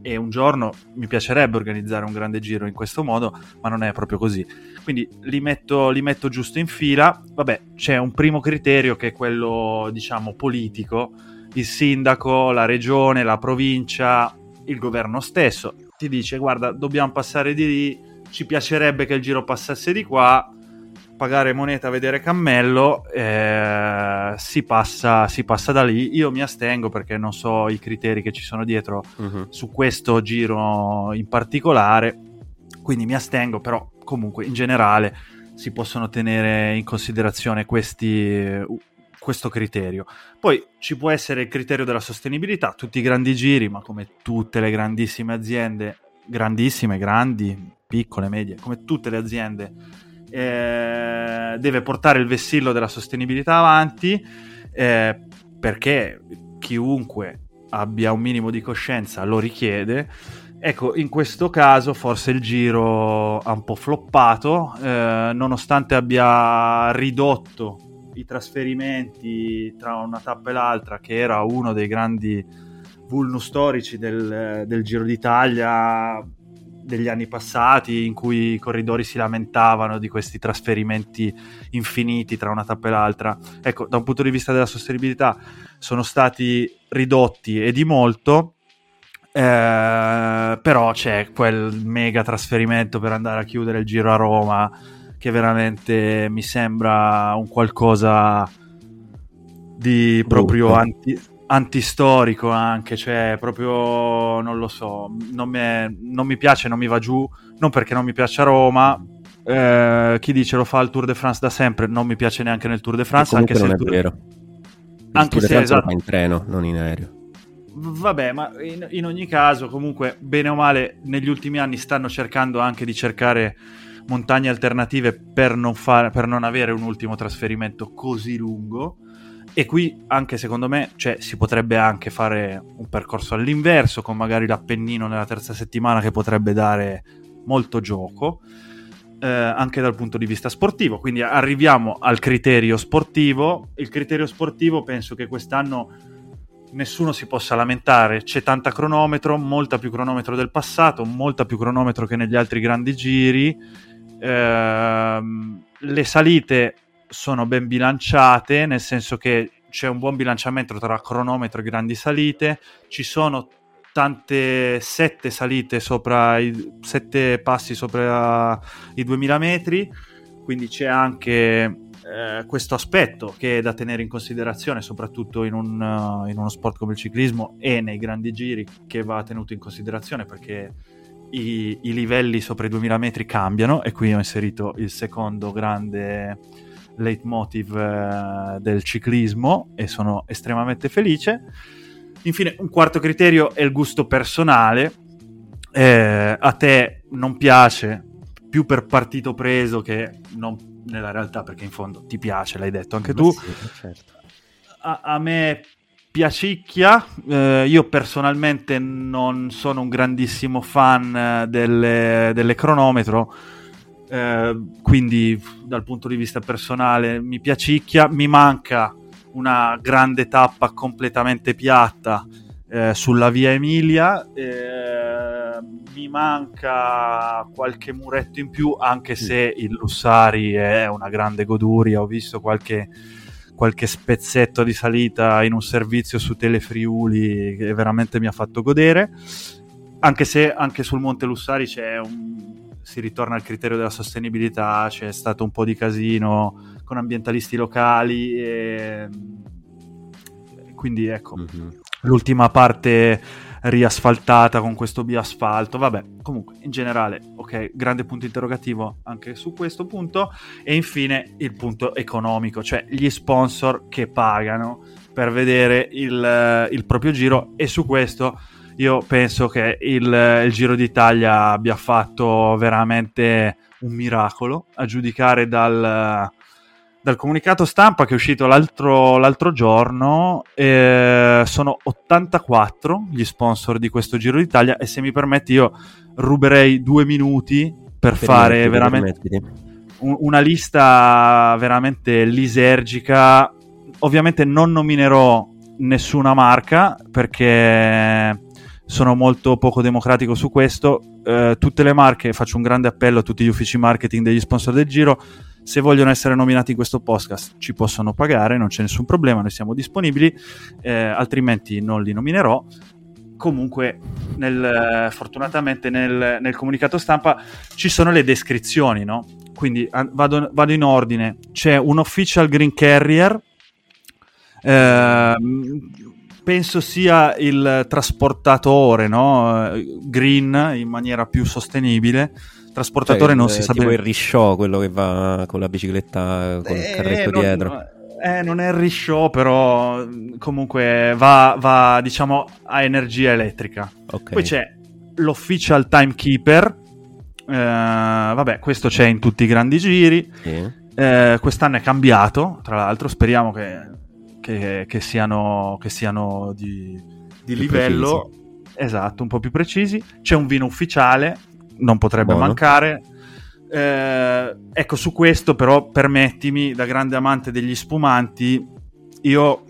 e un giorno mi piacerebbe organizzare un grande giro in questo modo ma non è proprio così. Quindi li metto, li metto giusto in fila. Vabbè c'è un primo criterio che è quello diciamo politico. Il sindaco, la regione, la provincia il governo stesso ti dice guarda dobbiamo passare di lì, ci piacerebbe che il giro passasse di qua, pagare moneta, vedere cammello, eh, si, passa, si, passa, da lì. Io mi astengo perché non so i criteri che ci sono dietro uh-huh. su questo giro in particolare, quindi mi astengo, però comunque in generale si possono tenere in considerazione questi questo criterio. Poi ci può essere il criterio della sostenibilità, tutti i grandi giri, ma come tutte le grandissime aziende, grandissime, grandi, piccole, medie, come tutte le aziende, eh, deve portare il vessillo della sostenibilità avanti eh, perché chiunque abbia un minimo di coscienza lo richiede. Ecco, in questo caso forse il giro ha un po' floppato, eh, nonostante abbia ridotto i trasferimenti tra una tappa e l'altra, che era uno dei grandi vulnus storici del, del Giro d'Italia, degli anni passati in cui i corridori si lamentavano di questi trasferimenti infiniti tra una tappa e l'altra. Ecco, da un punto di vista della sostenibilità sono stati ridotti e di molto, eh, però c'è quel mega trasferimento per andare a chiudere il giro a Roma che veramente mi sembra un qualcosa di proprio anti, antistorico anche, cioè proprio non lo so, non mi, è, non mi, piace, non mi va giù, non perché non mi piace Roma. Eh, chi dice lo fa il Tour de France da sempre, non mi piace neanche nel Tour de France, anche se non è Tour... vero. Il Anche Tour se, esatto. in treno, non in aereo. Vabbè, ma in, in ogni caso, comunque, bene o male, negli ultimi anni stanno cercando anche di cercare montagne alternative per non, fare, per non avere un ultimo trasferimento così lungo. E qui anche secondo me cioè, si potrebbe anche fare un percorso all'inverso con magari l'Appennino nella terza settimana che potrebbe dare molto gioco eh, anche dal punto di vista sportivo. Quindi arriviamo al criterio sportivo. Il criterio sportivo penso che quest'anno nessuno si possa lamentare. C'è tanta cronometro, molta più cronometro del passato, molta più cronometro che negli altri grandi giri. Ehm, le salite sono ben bilanciate, nel senso che c'è un buon bilanciamento tra cronometro e grandi salite. Ci sono tante sette salite sopra i sette passi sopra i 2000 metri, quindi c'è anche eh, questo aspetto che è da tenere in considerazione, soprattutto in, un, uh, in uno sport come il ciclismo e nei grandi giri, che va tenuto in considerazione perché i, i livelli sopra i 2000 metri cambiano e qui ho inserito il secondo grande leitmotiv eh, del ciclismo e sono estremamente felice. Infine, un quarto criterio è il gusto personale. Eh, a te non piace più per partito preso che non nella realtà, perché in fondo ti piace, l'hai detto anche tu. Sì, certo. A, a, me piacicchia. Eh, io personalmente non sono un grandissimo fan delle, delle cronometro. Eh, quindi dal punto di vista personale mi piacicchia, mi manca una grande tappa completamente piatta eh, sulla via Emilia. Eh, mi manca qualche muretto in più, anche se il Lussari è una grande goduria. Ho visto qualche, qualche spezzetto di salita in un servizio su Telefriuli che veramente mi ha fatto godere. Anche se anche sul Monte Lussari c'è un, si ritorna al criterio della sostenibilità, c'è stato un po' di casino con ambientalisti locali e quindi ecco mm-hmm. l'ultima parte riasfaltata con questo biasfalto. Vabbè comunque in generale ok grande punto interrogativo anche su questo punto. E infine il punto economico cioè gli sponsor che pagano per vedere il, il proprio giro. E su questo io penso che il, il Giro d'Italia abbia fatto veramente un miracolo a giudicare dal, dal comunicato stampa che è uscito l'altro, l'altro giorno. Eh, sono 84 gli sponsor di questo Giro d'Italia e se mi permetti io ruberei due minuti per, per fare veramente un, una lista veramente lisergica. Ovviamente non nominerò nessuna marca perché sono molto poco democratico su questo. Eh, tutte le marche, faccio un grande appello a tutti gli uffici marketing degli sponsor del giro. Se vogliono essere nominati in questo podcast, ci possono pagare, non c'è nessun problema, noi siamo disponibili, eh, altrimenti non li nominerò. Comunque, nel, fortunatamente, nel, nel, comunicato stampa ci sono le descrizioni, no? Quindi a, vado, vado, in ordine. C'è un official green carrier. Eh, penso sia il trasportatore, no? Green in maniera più sostenibile. Trasportatore cioè, non si sa bene. il risciò, quello che va con la bicicletta col eh, carretto non, dietro. Eh, non è il risciò, però comunque va, va, diciamo a energia elettrica. Okay. Poi c'è l'official timekeeper. Eh, vabbè, questo c'è in tutti i grandi giri. Sì. Eh, quest'anno è cambiato, tra l'altro, speriamo che che, che, siano, che siano di, di livello precisi. esatto, un po' più precisi. C'è un vino ufficiale, non potrebbe Buono. mancare. Eh, ecco, su questo però permettimi, da grande amante degli spumanti, io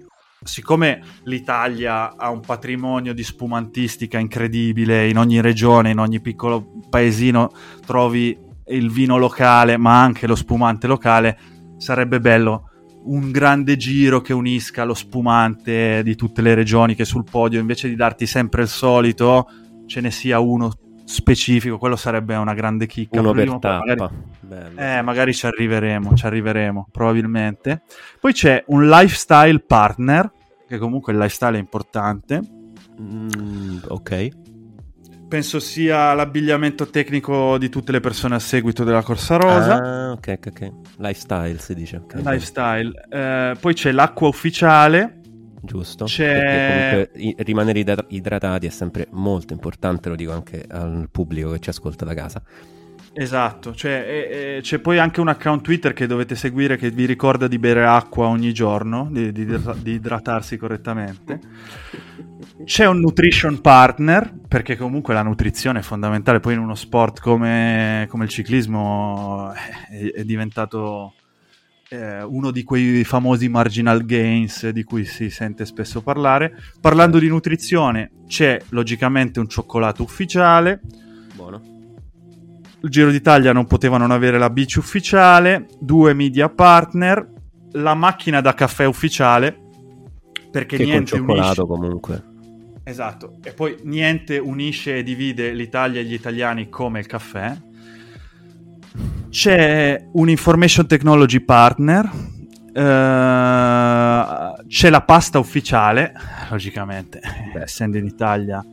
siccome l'Italia ha un patrimonio di spumantistica incredibile, in ogni regione, in ogni piccolo paesino trovi il vino locale, ma anche lo spumante locale, sarebbe bello un grande giro che unisca lo spumante di tutte le regioni che sul podio invece di darti sempre il solito ce ne sia uno specifico, quello sarebbe una grande chicca. Uno per tappa. Magari, eh, magari ci arriveremo, ci arriveremo, probabilmente. Poi c'è un lifestyle partner, che comunque il lifestyle è importante. Mm, ok. Penso sia l'abbigliamento tecnico di tutte le persone a seguito della Corsa Rosa. Ah, ok, ok, ok. Lifestyle si dice. Okay, lifestyle. Eh, poi c'è l'acqua ufficiale, giusto? C'è... comunque rimanere idratati è sempre molto importante, lo dico anche al pubblico che ci ascolta da casa. Esatto, cioè, e, e, c'è poi anche un account Twitter che dovete seguire che vi ricorda di bere acqua ogni giorno, di, di, di idratarsi correttamente. C'è un nutrition partner, perché comunque la nutrizione è fondamentale, poi in uno sport come, come il ciclismo è, è diventato eh, uno di quei famosi marginal gains di cui si sente spesso parlare. Parlando di nutrizione, c'è logicamente un cioccolato ufficiale. Buono. Il Giro d'Italia non poteva non avere la bici ufficiale, due media partner, la macchina da caffè ufficiale, perché che niente con cioccolato unisce... comunque. Esatto, e poi niente unisce e divide l'Italia e gli italiani come il caffè c'è un information technology partner, uh, c'è la pasta ufficiale, logicamente, Beh. essendo in Italia.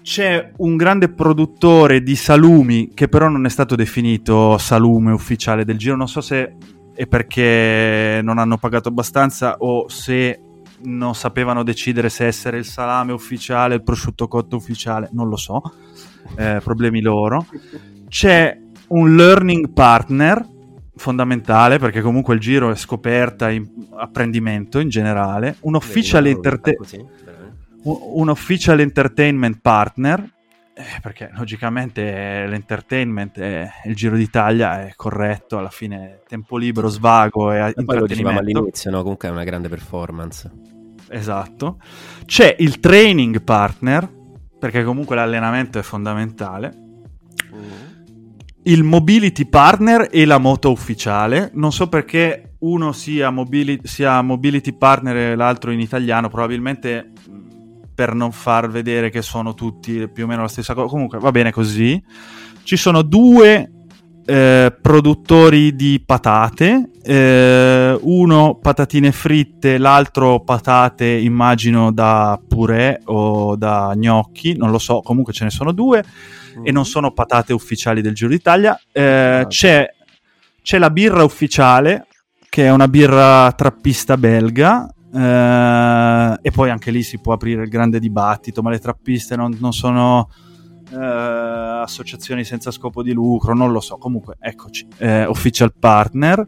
C'è un grande produttore di salumi che però non è stato definito salume ufficiale del giro. Non so se è perché non hanno pagato abbastanza o se non sapevano decidere se essere il salame ufficiale, il prosciutto cotto ufficiale, non lo so. Eh, problemi loro. C'è un learning partner fondamentale perché comunque il giro è scoperta, in, apprendimento in generale, un official, interte- un, un official entertainment partner eh, perché logicamente l'entertainment è il Giro d'Italia è corretto alla fine tempo libero, svago e, e poi lo dicevamo all'inizio, no? comunque è una grande performance. Esatto. C'è il training partner perché comunque l'allenamento è fondamentale. Mm il mobility partner e la moto ufficiale. Non so perché uno sia, mobili- sia mobility partner e l'altro in italiano, probabilmente per non far vedere che sono tutti più o meno la stessa cosa. Comunque va bene così. Ci sono due eh, produttori di patate, eh, uno patatine fritte, l'altro patate immagino da purè o da gnocchi, non lo so, comunque ce ne sono due e non sono patate ufficiali del Giro d'Italia. Eh, ah, c'è, c'è, la birra ufficiale, che è una birra trappista belga. Eh, e poi anche lì si può aprire il grande dibattito, ma le trappiste non, non sono eh, associazioni senza scopo di lucro, non lo so. Comunque, eccoci, eh, official partner.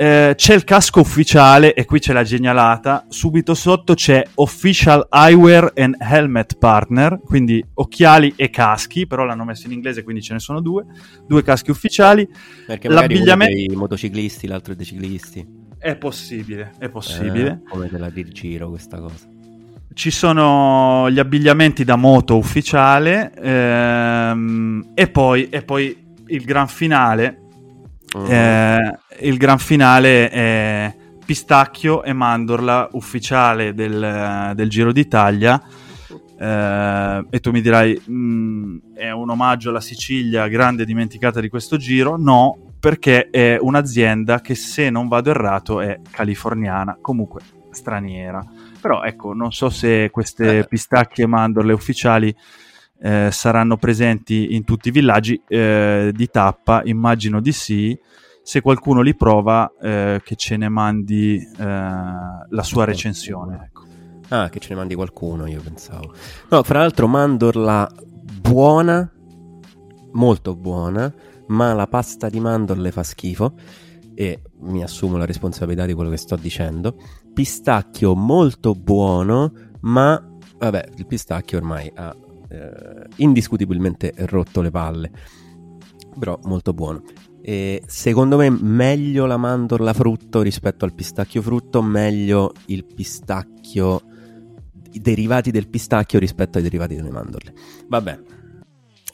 Eh, c'è il casco ufficiale e qui c'è la genialata. Subito sotto c'è Official Eyewear and Helmet Partner, quindi occhiali e caschi, però l'hanno messo in inglese quindi ce ne sono due, due caschi ufficiali. Perché l'abbigliamento dei motociclisti, l'altro dei ciclisti. È possibile, è possibile. Eh, come te la dir giro questa cosa. Ci sono gli abbigliamenti da moto ufficiale ehm, e, poi, e poi il gran finale Uh-huh. Eh, il gran finale è pistacchio e mandorla ufficiale del, del Giro d'Italia. Eh, e tu mi dirai, mh, mm, è un omaggio alla Sicilia, grande dimenticata di questo giro? No, perché è un'azienda che, se non vado errato, è californiana, comunque straniera. Però ecco, non so se queste eh. pistacchie e mandorle ufficiali eh, saranno presenti in tutti i villaggi eh, di tappa, immagino di sì. Se qualcuno li prova, eh, che ce ne mandi eh, la sua recensione. Ecco. Ah, che ce ne mandi qualcuno, io pensavo. No, fra l'altro mandorla buona, molto buona, ma la pasta di mandorle fa schifo e mi assumo la responsabilità di quello che sto dicendo. Pistacchio molto buono, ma vabbè, il pistacchio ormai ha eh, indiscutibilmente rotto le palle, però molto buono. E secondo me meglio la mandorla frutto rispetto al pistacchio frutto, meglio il pistacchio, i derivati del pistacchio rispetto ai derivati delle mandorle. Vabbè,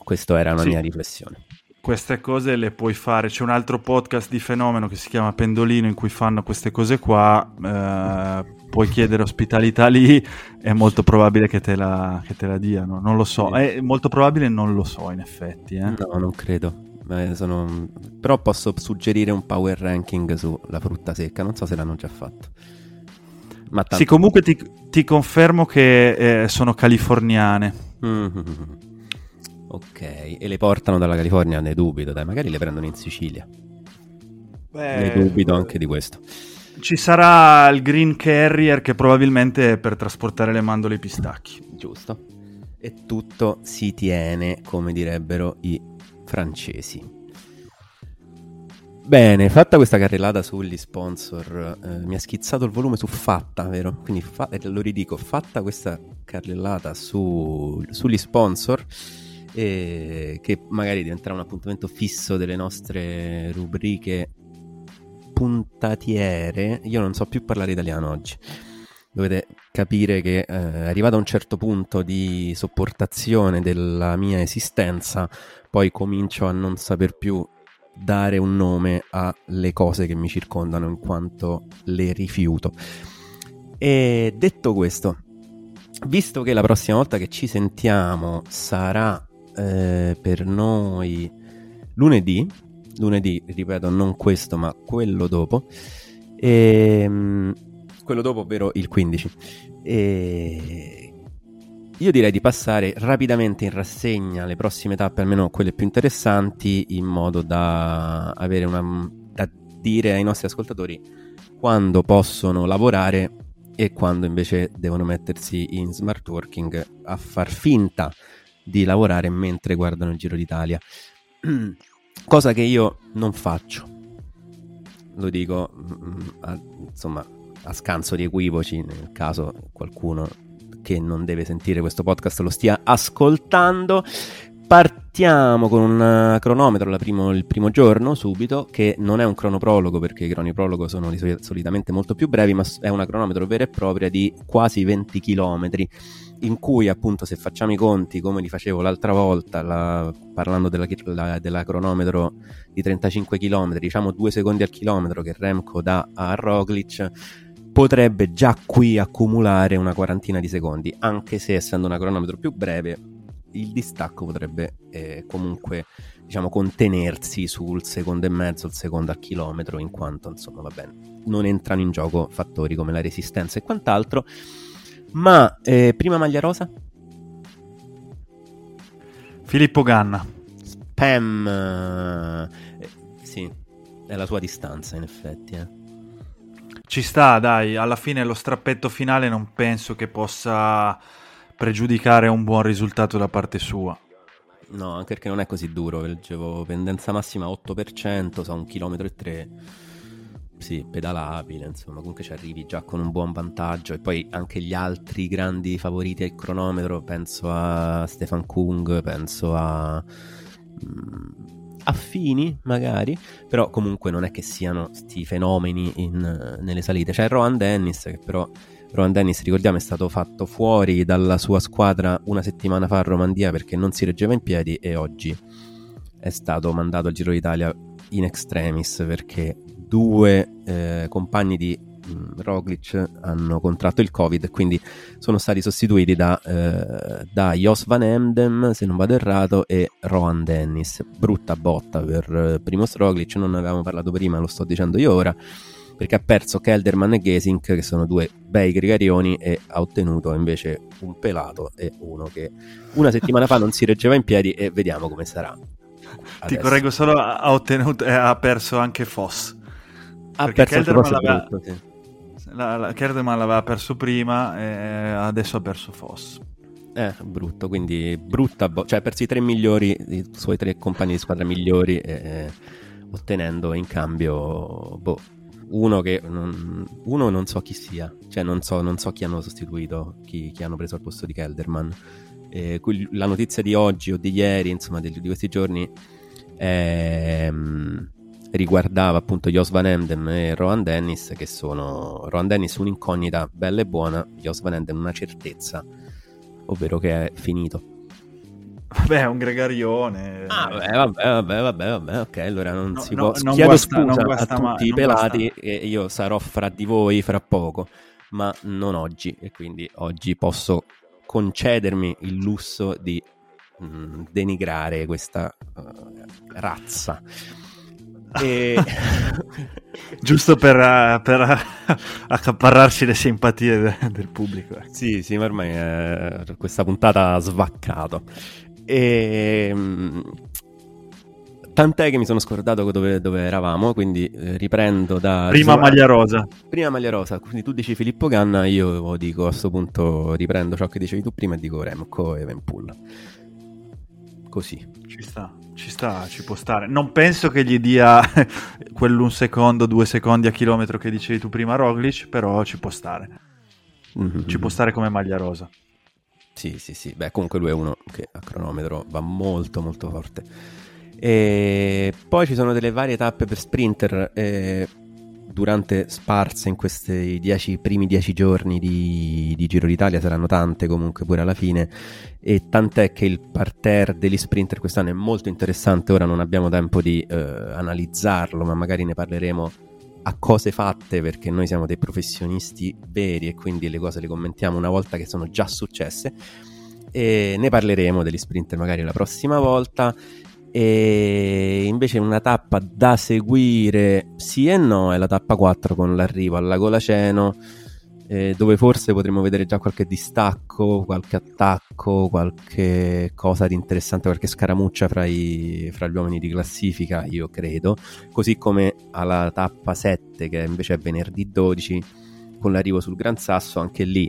questa era una sì. mia riflessione queste cose le puoi fare. C'è un altro podcast di fenomeno che si chiama Pendolino in cui fanno queste cose qua. Eh, puoi chiedere ospitalità lì, è molto probabile che te la, che te la diano. Non lo so, è molto probabile non lo so in effetti. Eh. No, non credo. Beh, sono... Però posso suggerire un power ranking sulla frutta secca. Non so se l'hanno già fatto. Ma tanto... Sì, comunque ti, ti confermo che eh, sono californiane. Mm-hmm. Ok, e le portano dalla California? Ne dubito, dai, magari le prendono in Sicilia. Beh, ne dubito anche di questo. Ci sarà il Green Carrier che probabilmente è per trasportare le mandorle e i pistacchi. Giusto. E tutto si tiene, come direbbero i francesi. Bene, fatta questa carrellata sugli sponsor, eh, mi ha schizzato il volume su Fatta, vero? Quindi fa- lo ridico, fatta questa carrellata su, sugli sponsor, e che magari diventerà un appuntamento fisso delle nostre rubriche puntatiere. Io non so più parlare italiano oggi. Dovete capire che eh, arrivato a un certo punto di sopportazione della mia esistenza, poi comincio a non saper più dare un nome alle cose che mi circondano in quanto le rifiuto. E detto questo, visto che la prossima volta che ci sentiamo sarà eh, per noi lunedì, lunedì, ripeto, non questo, ma quello dopo, e, ehm, quello dopo, ovvero il 15. E io direi di passare rapidamente in rassegna le prossime tappe, almeno quelle più interessanti, in modo da una da dire ai nostri ascoltatori quando possono lavorare e quando invece devono mettersi in smart working a far finta di lavorare mentre guardano il Giro d'Italia. Cosa che io non faccio. Lo dico mm, a, insomma a scanso di equivoci nel caso qualcuno che non deve sentire questo podcast lo stia ascoltando. Partiamo con un cronometro primo, il primo giorno, subito, che non è un cronoprologo perché i cronoprologo sono solitamente molto più brevi, ma è una cronometro vera e propria di quasi 20 km in cui appunto se facciamo i conti come li facevo l'altra volta la, parlando della, la, della, cronometro di 35 km diciamo due secondi al chilometro che Remco dà a Roglic potrebbe già qui accumulare una quarantina di secondi anche se essendo una cronometro più breve il distacco potrebbe eh, comunque diciamo contenersi sul secondo e mezzo il secondo al chilometro in quanto insomma va bene non entrano in gioco fattori come la resistenza e quant'altro ma eh, prima maglia rosa? Filippo Ganna. Spam. Eh, sì, è la sua distanza in effetti. Eh. Ci sta, dai, alla fine lo strappetto finale non penso che possa pregiudicare un buon risultato da parte sua. No, anche perché non è così duro, leggevo pendenza massima 8%, sa un chilometro e 3 sì, pedalabile, insomma, comunque ci arrivi già con un buon vantaggio e poi anche gli altri grandi favoriti al cronometro, penso a Stefan Kung, penso a mm, affini magari, però comunque non è che siano questi fenomeni in, nelle salite. C'è Rohan Dennis che però Rohan Dennis, ricordiamo, è stato fatto fuori dalla sua squadra una settimana fa a Romandia perché non si reggeva in piedi e oggi è stato mandato al Giro d'Italia in extremis perché due eh, compagni di Roglic hanno contratto il Covid quindi sono stati sostituiti da, eh, da Jos Van Emden, se non vado errato, e Rohan Dennis. Brutta botta per eh, Primoz Roglic, non ne avevamo parlato prima, lo sto dicendo io ora perché ha perso Kelderman e Gesink che sono due bei gregarioni e ha ottenuto invece un pelato e uno che una settimana fa non si reggeva in piedi e vediamo come sarà. Adesso. Ti correggo solo, ha, ottenuto, eh, ha perso anche Foss. Ha perso Kelderman l'aveva, brutto, sì. La, la, Kelderman l'aveva perso prima e adesso ha perso Foss. Eh, brutto, quindi brutta, bo- cioè ha perso i tre migliori, i suoi tre compagni di squadra migliori, eh, ottenendo in cambio, boh, uno che non, uno non so chi sia, cioè non so, non so chi hanno sostituito, chi, chi, hanno preso al posto di Kelderman. Eh, la notizia di oggi o di ieri, insomma, di, di questi giorni, è, riguardava appunto Jos Van Emden e Rohan Dennis che sono Rohan Dennis un'incognita bella e buona Jos Van Emden una certezza ovvero che è finito Vabbè, è un gregarione. Ah, vabbè, vabbè, vabbè, vabbè, vabbè, ok, allora non No, si no, può... non Chiedo guasta- non scusa guasta a mai, tutti i non pelati guasta- e io sarò fra di voi fra poco, ma non oggi e quindi oggi posso concedermi il lusso di mm, denigrare questa eh, razza. E... Giusto per, eh, per eh, accaparrarsi le simpatie de- del pubblico. eh. Sì, sì, ma ormai eh, questa puntata ha svaccato. E, mm, tant'è che mi sono scordato dove, dove eravamo, quindi riprendo da... Prima maglia rosa. Prima maglia rosa, quindi tu dici Filippo Ganna, io dico a questo punto riprendo ciò che dicevi tu prima e dico Remco e Venpull. Così. Ci sta, ci sta, ci può stare. Non penso che gli dia quell'un secondo, due secondi a chilometro che dicevi tu prima Roglic, però ci può stare. Mhm. Ci può stare come maglia rosa. Sì, sì, sì. Beh, comunque lui è uno che a cronometro va molto, molto forte. E poi ci sono delle varie tappe per sprinter eh, durante sparse in questi dieci, primi dieci giorni di, di Giro d'Italia, saranno tante comunque pure alla fine. E tant'è che il parterre degli sprinter quest'anno è molto interessante. Ora non abbiamo tempo di eh, analizzarlo, ma magari ne parleremo a cose fatte perché noi siamo dei professionisti veri e quindi le cose le commentiamo una volta che sono già successe e ne parleremo degli sprinter magari la prossima volta e invece una tappa da seguire sì e no è la tappa 4 con l'arrivo al lago Laceno eh, dove forse potremo vedere già qualche distacco, qualche attacco, qualche cosa di interessante, qualche scaramuccia fra, i- fra gli uomini di classifica, io credo. Così come alla tappa 7 che invece è venerdì 12 con l'arrivo sul Gran Sasso anche lì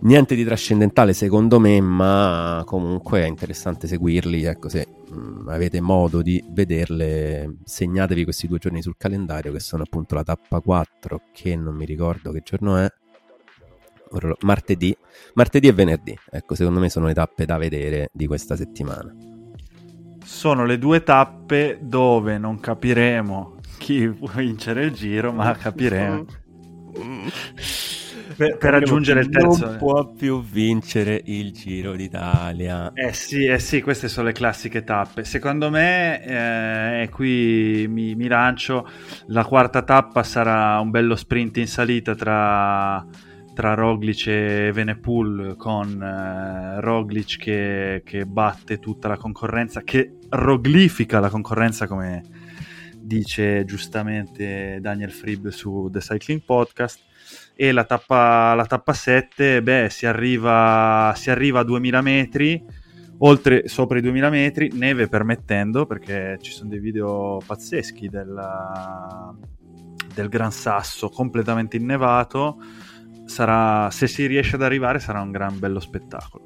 niente di trascendentale secondo me ma comunque è interessante seguirli ecco se mm, avete modo di vederle segnatevi questi due giorni sul calendario che sono appunto la tappa 4 che non mi ricordo che giorno è martedì martedì e venerdì ecco secondo me sono le tappe da vedere di questa settimana Sono le due tappe dove non capiremo chi può vincere il giro, ma capiremo. Per, per raggiungere il terzo. non può più vincere il Giro d'Italia Eh sì, eh sì, queste sono le classiche tappe. Secondo me, eh, e qui mi, mi lancio, la quarta tappa sarà un bello sprint in salita tra, tra Roglic e Venepool, con eh, Roglic che, che batte tutta la concorrenza, che roglifica la concorrenza come dice giustamente Daniel Fribb su The Cycling Podcast e la tappa, la tappa 7 beh, si, arriva, si arriva a 2000 metri oltre sopra i 2000 metri neve permettendo perché ci sono dei video pazzeschi della- del Gran Sasso completamente innevato. Sarà, se si riesce ad arrivare sarà un gran bello spettacolo.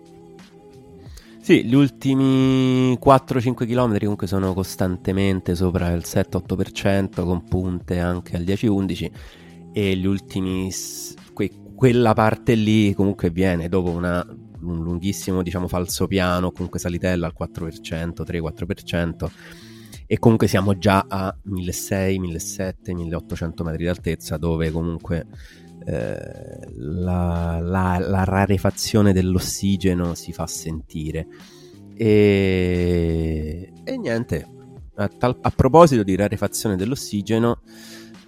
Sì, gli ultimi 4-5 km comunque sono costantemente sopra il 7-8% con punte anche al 10-11 e gli ultimi que- quella parte lì comunque viene dopo una- un lunghissimo diciamo falsopiano comunque salitella al 4% 3-4% e comunque siamo già a 1600 1700 1800 metri di altezza dove comunque eh, la, la- la rarefazione dell'ossigeno si fa sentire. E, e niente a, tal- a proposito di rarefazione dell'ossigeno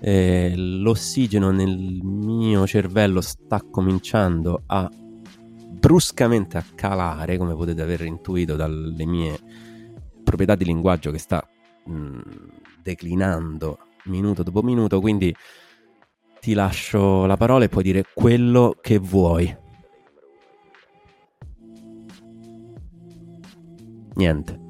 eh, l'ossigeno nel mio cervello sta cominciando a bruscamente a calare come potete aver intuito dalle mie proprietà di linguaggio che sta mh, declinando minuto dopo minuto quindi ti lascio la parola e puoi dire quello che vuoi. Niente.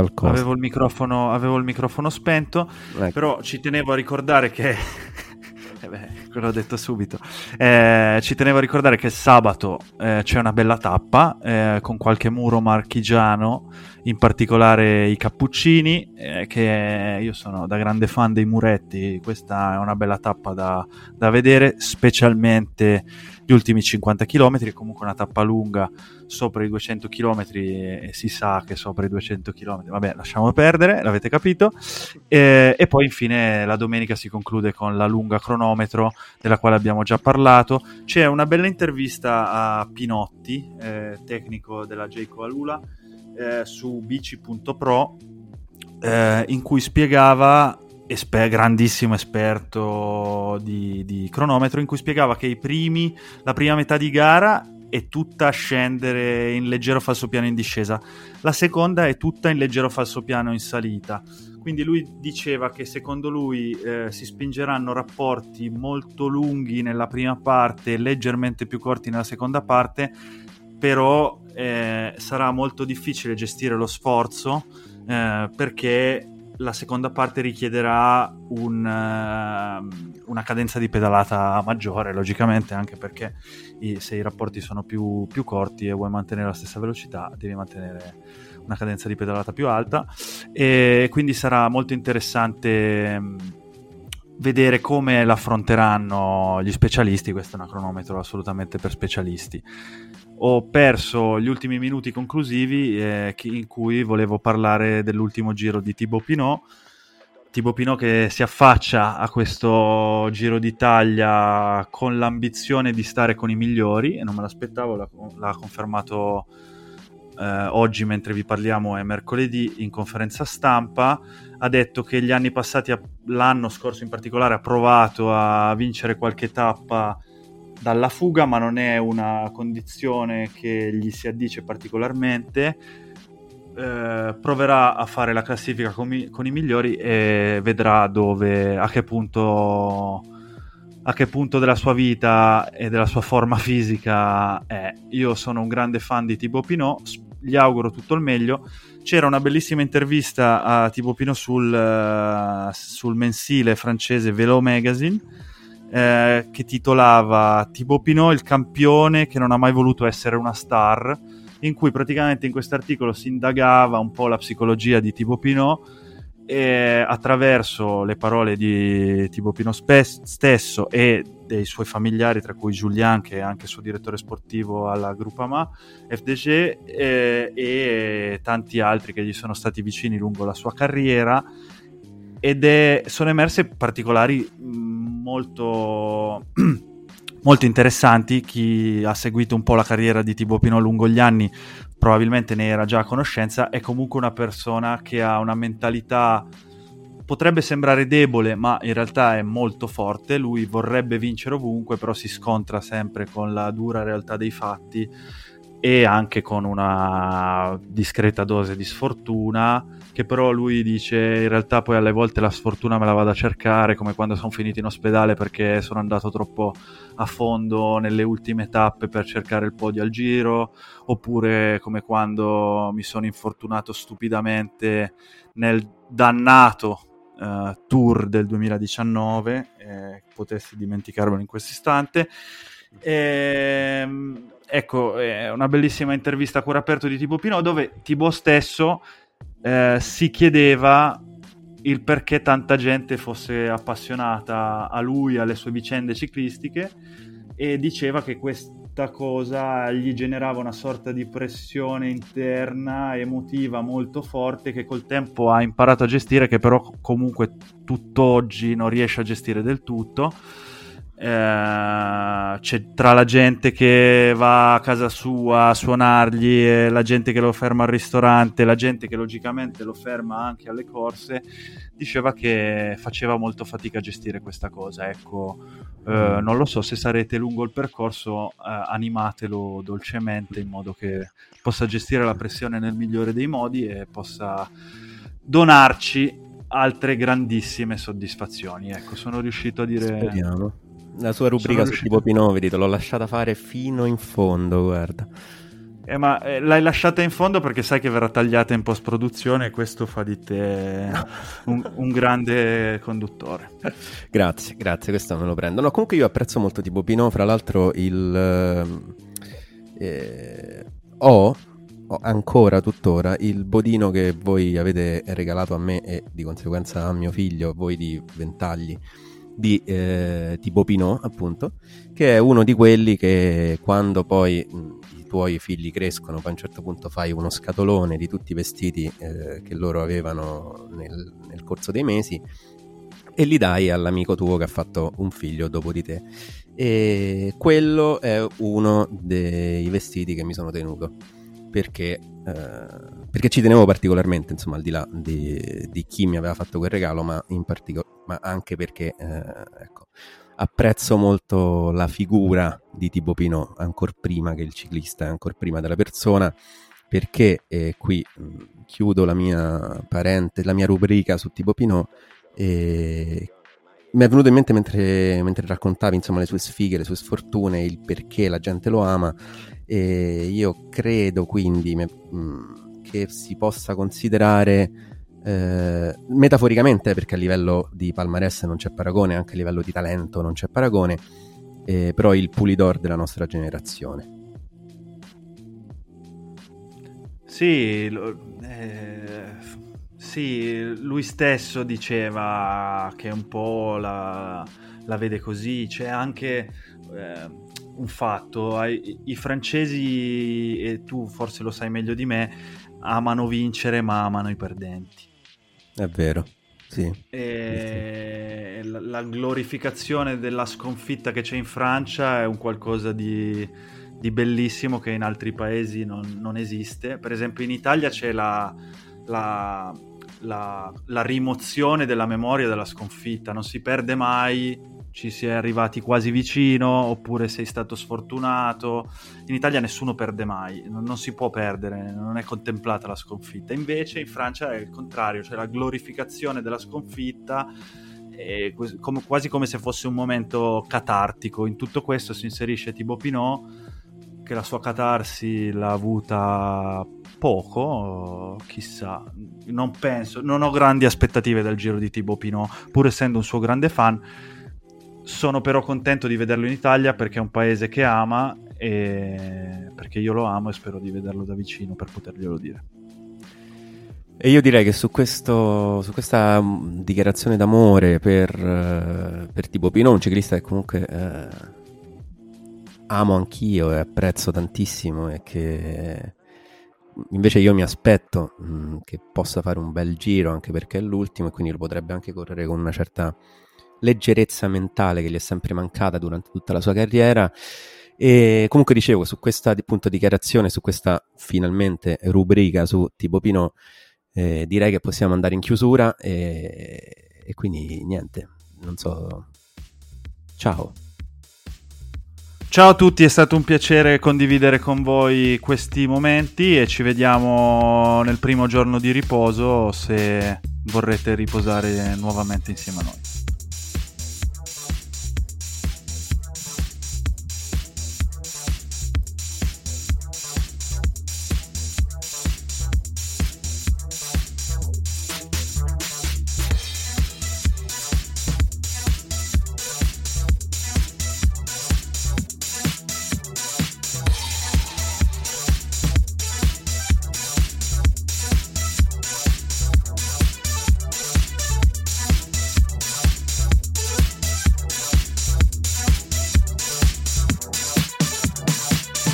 Qualcosa. avevo il, microfono, avevo il microfono spento Ecco. Però ci tenevo a ricordare che. eh beh, quello l'ho detto subito. Eh, ci tenevo a ricordare che sabato eh, c'è una bella tappa eh, con qualche muro marchigiano, in particolare i cappuccini, eh, che io sono da grande fan dei muretti. Questa è una bella tappa da, da vedere, specialmente gli ultimi 50 km, comunque una tappa lunga sopra i 200 km e si sa che sopra i 200 km, vabbè lasciamo perdere, l'avete capito, e, e poi infine la domenica si conclude con la lunga cronometro della quale abbiamo già parlato, c'è una bella intervista a Pinotti, eh, tecnico della Jayco Alula, eh, su bici.pro eh, in cui spiegava esper- grandissimo esperto di, di, cronometro in cui spiegava che primi, la prima metà di gara è tutta a scendere in leggero falsopiano in discesa, la seconda è tutta in leggero falsopiano in salita. Quindi lui diceva che secondo lui eh, si spingeranno rapporti molto lunghi nella prima parte e leggermente più corti nella seconda parte, però eh, sarà molto difficile gestire lo sforzo eh, perché la seconda parte richiederà un, uh, una cadenza di pedalata maggiore, logicamente, anche perché i, se i rapporti sono più, più, corti e vuoi mantenere la stessa velocità, devi mantenere una cadenza di pedalata più alta. E quindi sarà molto interessante um, vedere come l'affronteranno gli specialisti. Questo è un cronometro assolutamente per specialisti ho perso gli ultimi minuti conclusivi eh, in cui volevo parlare dell'ultimo giro di Thibaut Pinot. Thibaut Pinot che si affaccia a questo Giro d'Italia con l'ambizione di stare con i migliori e non me l'aspettavo, l'ha, l'ha confermato eh, oggi mentre vi parliamo, è mercoledì in conferenza stampa. Ha detto che gli anni passati, l'anno scorso in particolare, ha provato a vincere qualche tappa dalla fuga, ma non è una condizione che gli si addice particolarmente. Eh, proverà a fare la classifica con, mi- con, i migliori e vedrà dove, a che punto a che punto della sua vita e della sua forma fisica è. Io sono un grande fan di Thibaut Pinot, gli auguro tutto il meglio. C'era una bellissima intervista a Thibaut Pinot sul, uh, sul mensile francese Velo Magazine eh, che titolava Thibaut Pinot, il campione che non ha mai voluto essere una star, in cui praticamente in questo articolo si indagava un po' la psicologia di Thibaut Pinot e attraverso le parole di Thibaut Pinot spe- stesso e dei suoi familiari, tra cui Julien, che è anche suo direttore sportivo alla Groupama FDG, eh, e tanti altri che gli sono stati vicini lungo la sua carriera, ed è, sono emerse particolari molto, molto interessanti. Chi ha seguito un po' la carriera di Thibaut Pinot lungo gli anni probabilmente ne era già a conoscenza. È comunque una persona che ha una mentalità potrebbe sembrare debole, ma in realtà è molto forte. Lui vorrebbe vincere ovunque, però si scontra sempre con la dura realtà dei fatti e anche con una discreta dose di sfortuna che però lui dice in realtà poi alle volte la sfortuna me la vado a cercare come quando sono finito in ospedale perché sono andato troppo a fondo nelle ultime tappe per cercare il podio al giro oppure come quando mi sono infortunato stupidamente nel dannato uh, tour del 2019 eh, potessi dimenticarmelo in questo istante. Ehm, ecco, è una bellissima intervista a cuore aperto di Tipo Pino dove Tibo stesso eh, si chiedeva il perché tanta gente fosse appassionata a lui, alle sue vicende ciclistiche e diceva che questa cosa gli generava una sorta di pressione interna, emotiva molto forte che col tempo ha imparato a gestire, che però comunque tutt'oggi non riesce a gestire del tutto eh, c'è tra la gente che va a casa sua a suonargli la gente che lo ferma al ristorante, la gente che logicamente lo ferma anche alle corse, diceva che faceva molto fatica a gestire questa cosa. Ecco, eh, non lo so se sarete lungo il percorso, eh, animatelo dolcemente in modo che possa gestire la pressione nel migliore dei modi e possa donarci altre grandissime soddisfazioni. Ecco, sono riuscito a dire. Speriamo la sua rubrica su tipo Pinoveri, te l'ho lasciata fare fino in fondo, guarda. Eh, ma eh, l'hai lasciata in fondo perché sai che verrà tagliata in post-produzione e questo fa di te un, un grande conduttore. grazie, grazie, questo me lo prendo. No, comunque io apprezzo molto tipo Pino, fra l'altro il... Eh, eh ho, ho ancora tuttora il bodino che voi avete regalato a me e di conseguenza a mio figlio, voi di ventagli di eh, tipo Pinot, appunto, che è uno di quelli che quando poi mh, i tuoi figli crescono, poi a un certo punto fai uno scatolone di tutti i vestiti eh, che loro avevano nel, nel corso dei mesi e li dai all'amico tuo che ha fatto un figlio dopo di te. E quello è uno dei vestiti che mi sono tenuto perché, eh, perché ci tenevo particolarmente, insomma, al di là di, di chi mi aveva fatto quel regalo, ma, partico- ma anche perché eh, ecco, apprezzo molto la figura di Tipo Pinot, ancora prima che il ciclista, ancora prima della persona, perché eh, qui mh, chiudo la mia parente, la mia rubrica su Tipo Pinot. E mi è venuto in mente mentre, mentre, raccontavi insomma, le sue sfighe, le sue sfortune, il perché la gente lo ama. E io credo quindi mh, mm, che si possa considerare eh, metaforicamente, perché a livello di palmarès non c'è paragone, anche a livello di talento non c'è paragone, eh, però il pulidor della nostra generazione. Sì, lo, eh, sì, lui stesso diceva che un po' la, la vede così, c'è anche eh, un fatto, i, i, francesi, e tu forse lo sai meglio di me, amano vincere ma amano i perdenti. È vero, sì. E la, la glorificazione della sconfitta che c'è in Francia è un qualcosa di, di bellissimo che in altri paesi non, non, esiste. Per esempio in Italia c'è la... la la, la, rimozione della memoria della sconfitta, non si perde mai, ci si è arrivati quasi vicino oppure sei stato sfortunato. In Italia nessuno perde mai, non, non si può perdere, non è contemplata la sconfitta. Invece in Francia è il contrario, c'è la glorificazione della sconfitta. Come, quasi come se fosse un momento catartico. In tutto questo si inserisce Thibaut Pinot, che la sua catarsi l'ha avuta poco, chissà, non penso, non ho grandi aspettative dal giro di Thibaut Pinot, pur essendo un suo grande fan. Sono però contento di vederlo in Italia perché è un paese che ama e perché io lo amo e spero di vederlo da vicino per poterglielo dire. E io direi che su, questo, su questa mm, dichiarazione d'amore per, uh, per Tipo Pino, un ciclista che comunque uh, amo anch'io e apprezzo tantissimo e che invece io mi aspetto mh, mm, che possa fare un bel giro anche perché è l'ultimo e quindi lo potrebbe anche correre con una certa leggerezza mentale che gli è sempre mancata durante tutta la sua carriera. E comunque dicevo, su questa appunto dichiarazione, su questa finalmente rubrica su Tipo Pino, eh, direi che possiamo andare in chiusura e, e quindi niente, non so. Ciao. Ciao a tutti, è stato un piacere condividere con voi questi momenti e ci vediamo nel primo giorno di riposo se vorrete riposare nuovamente insieme a noi.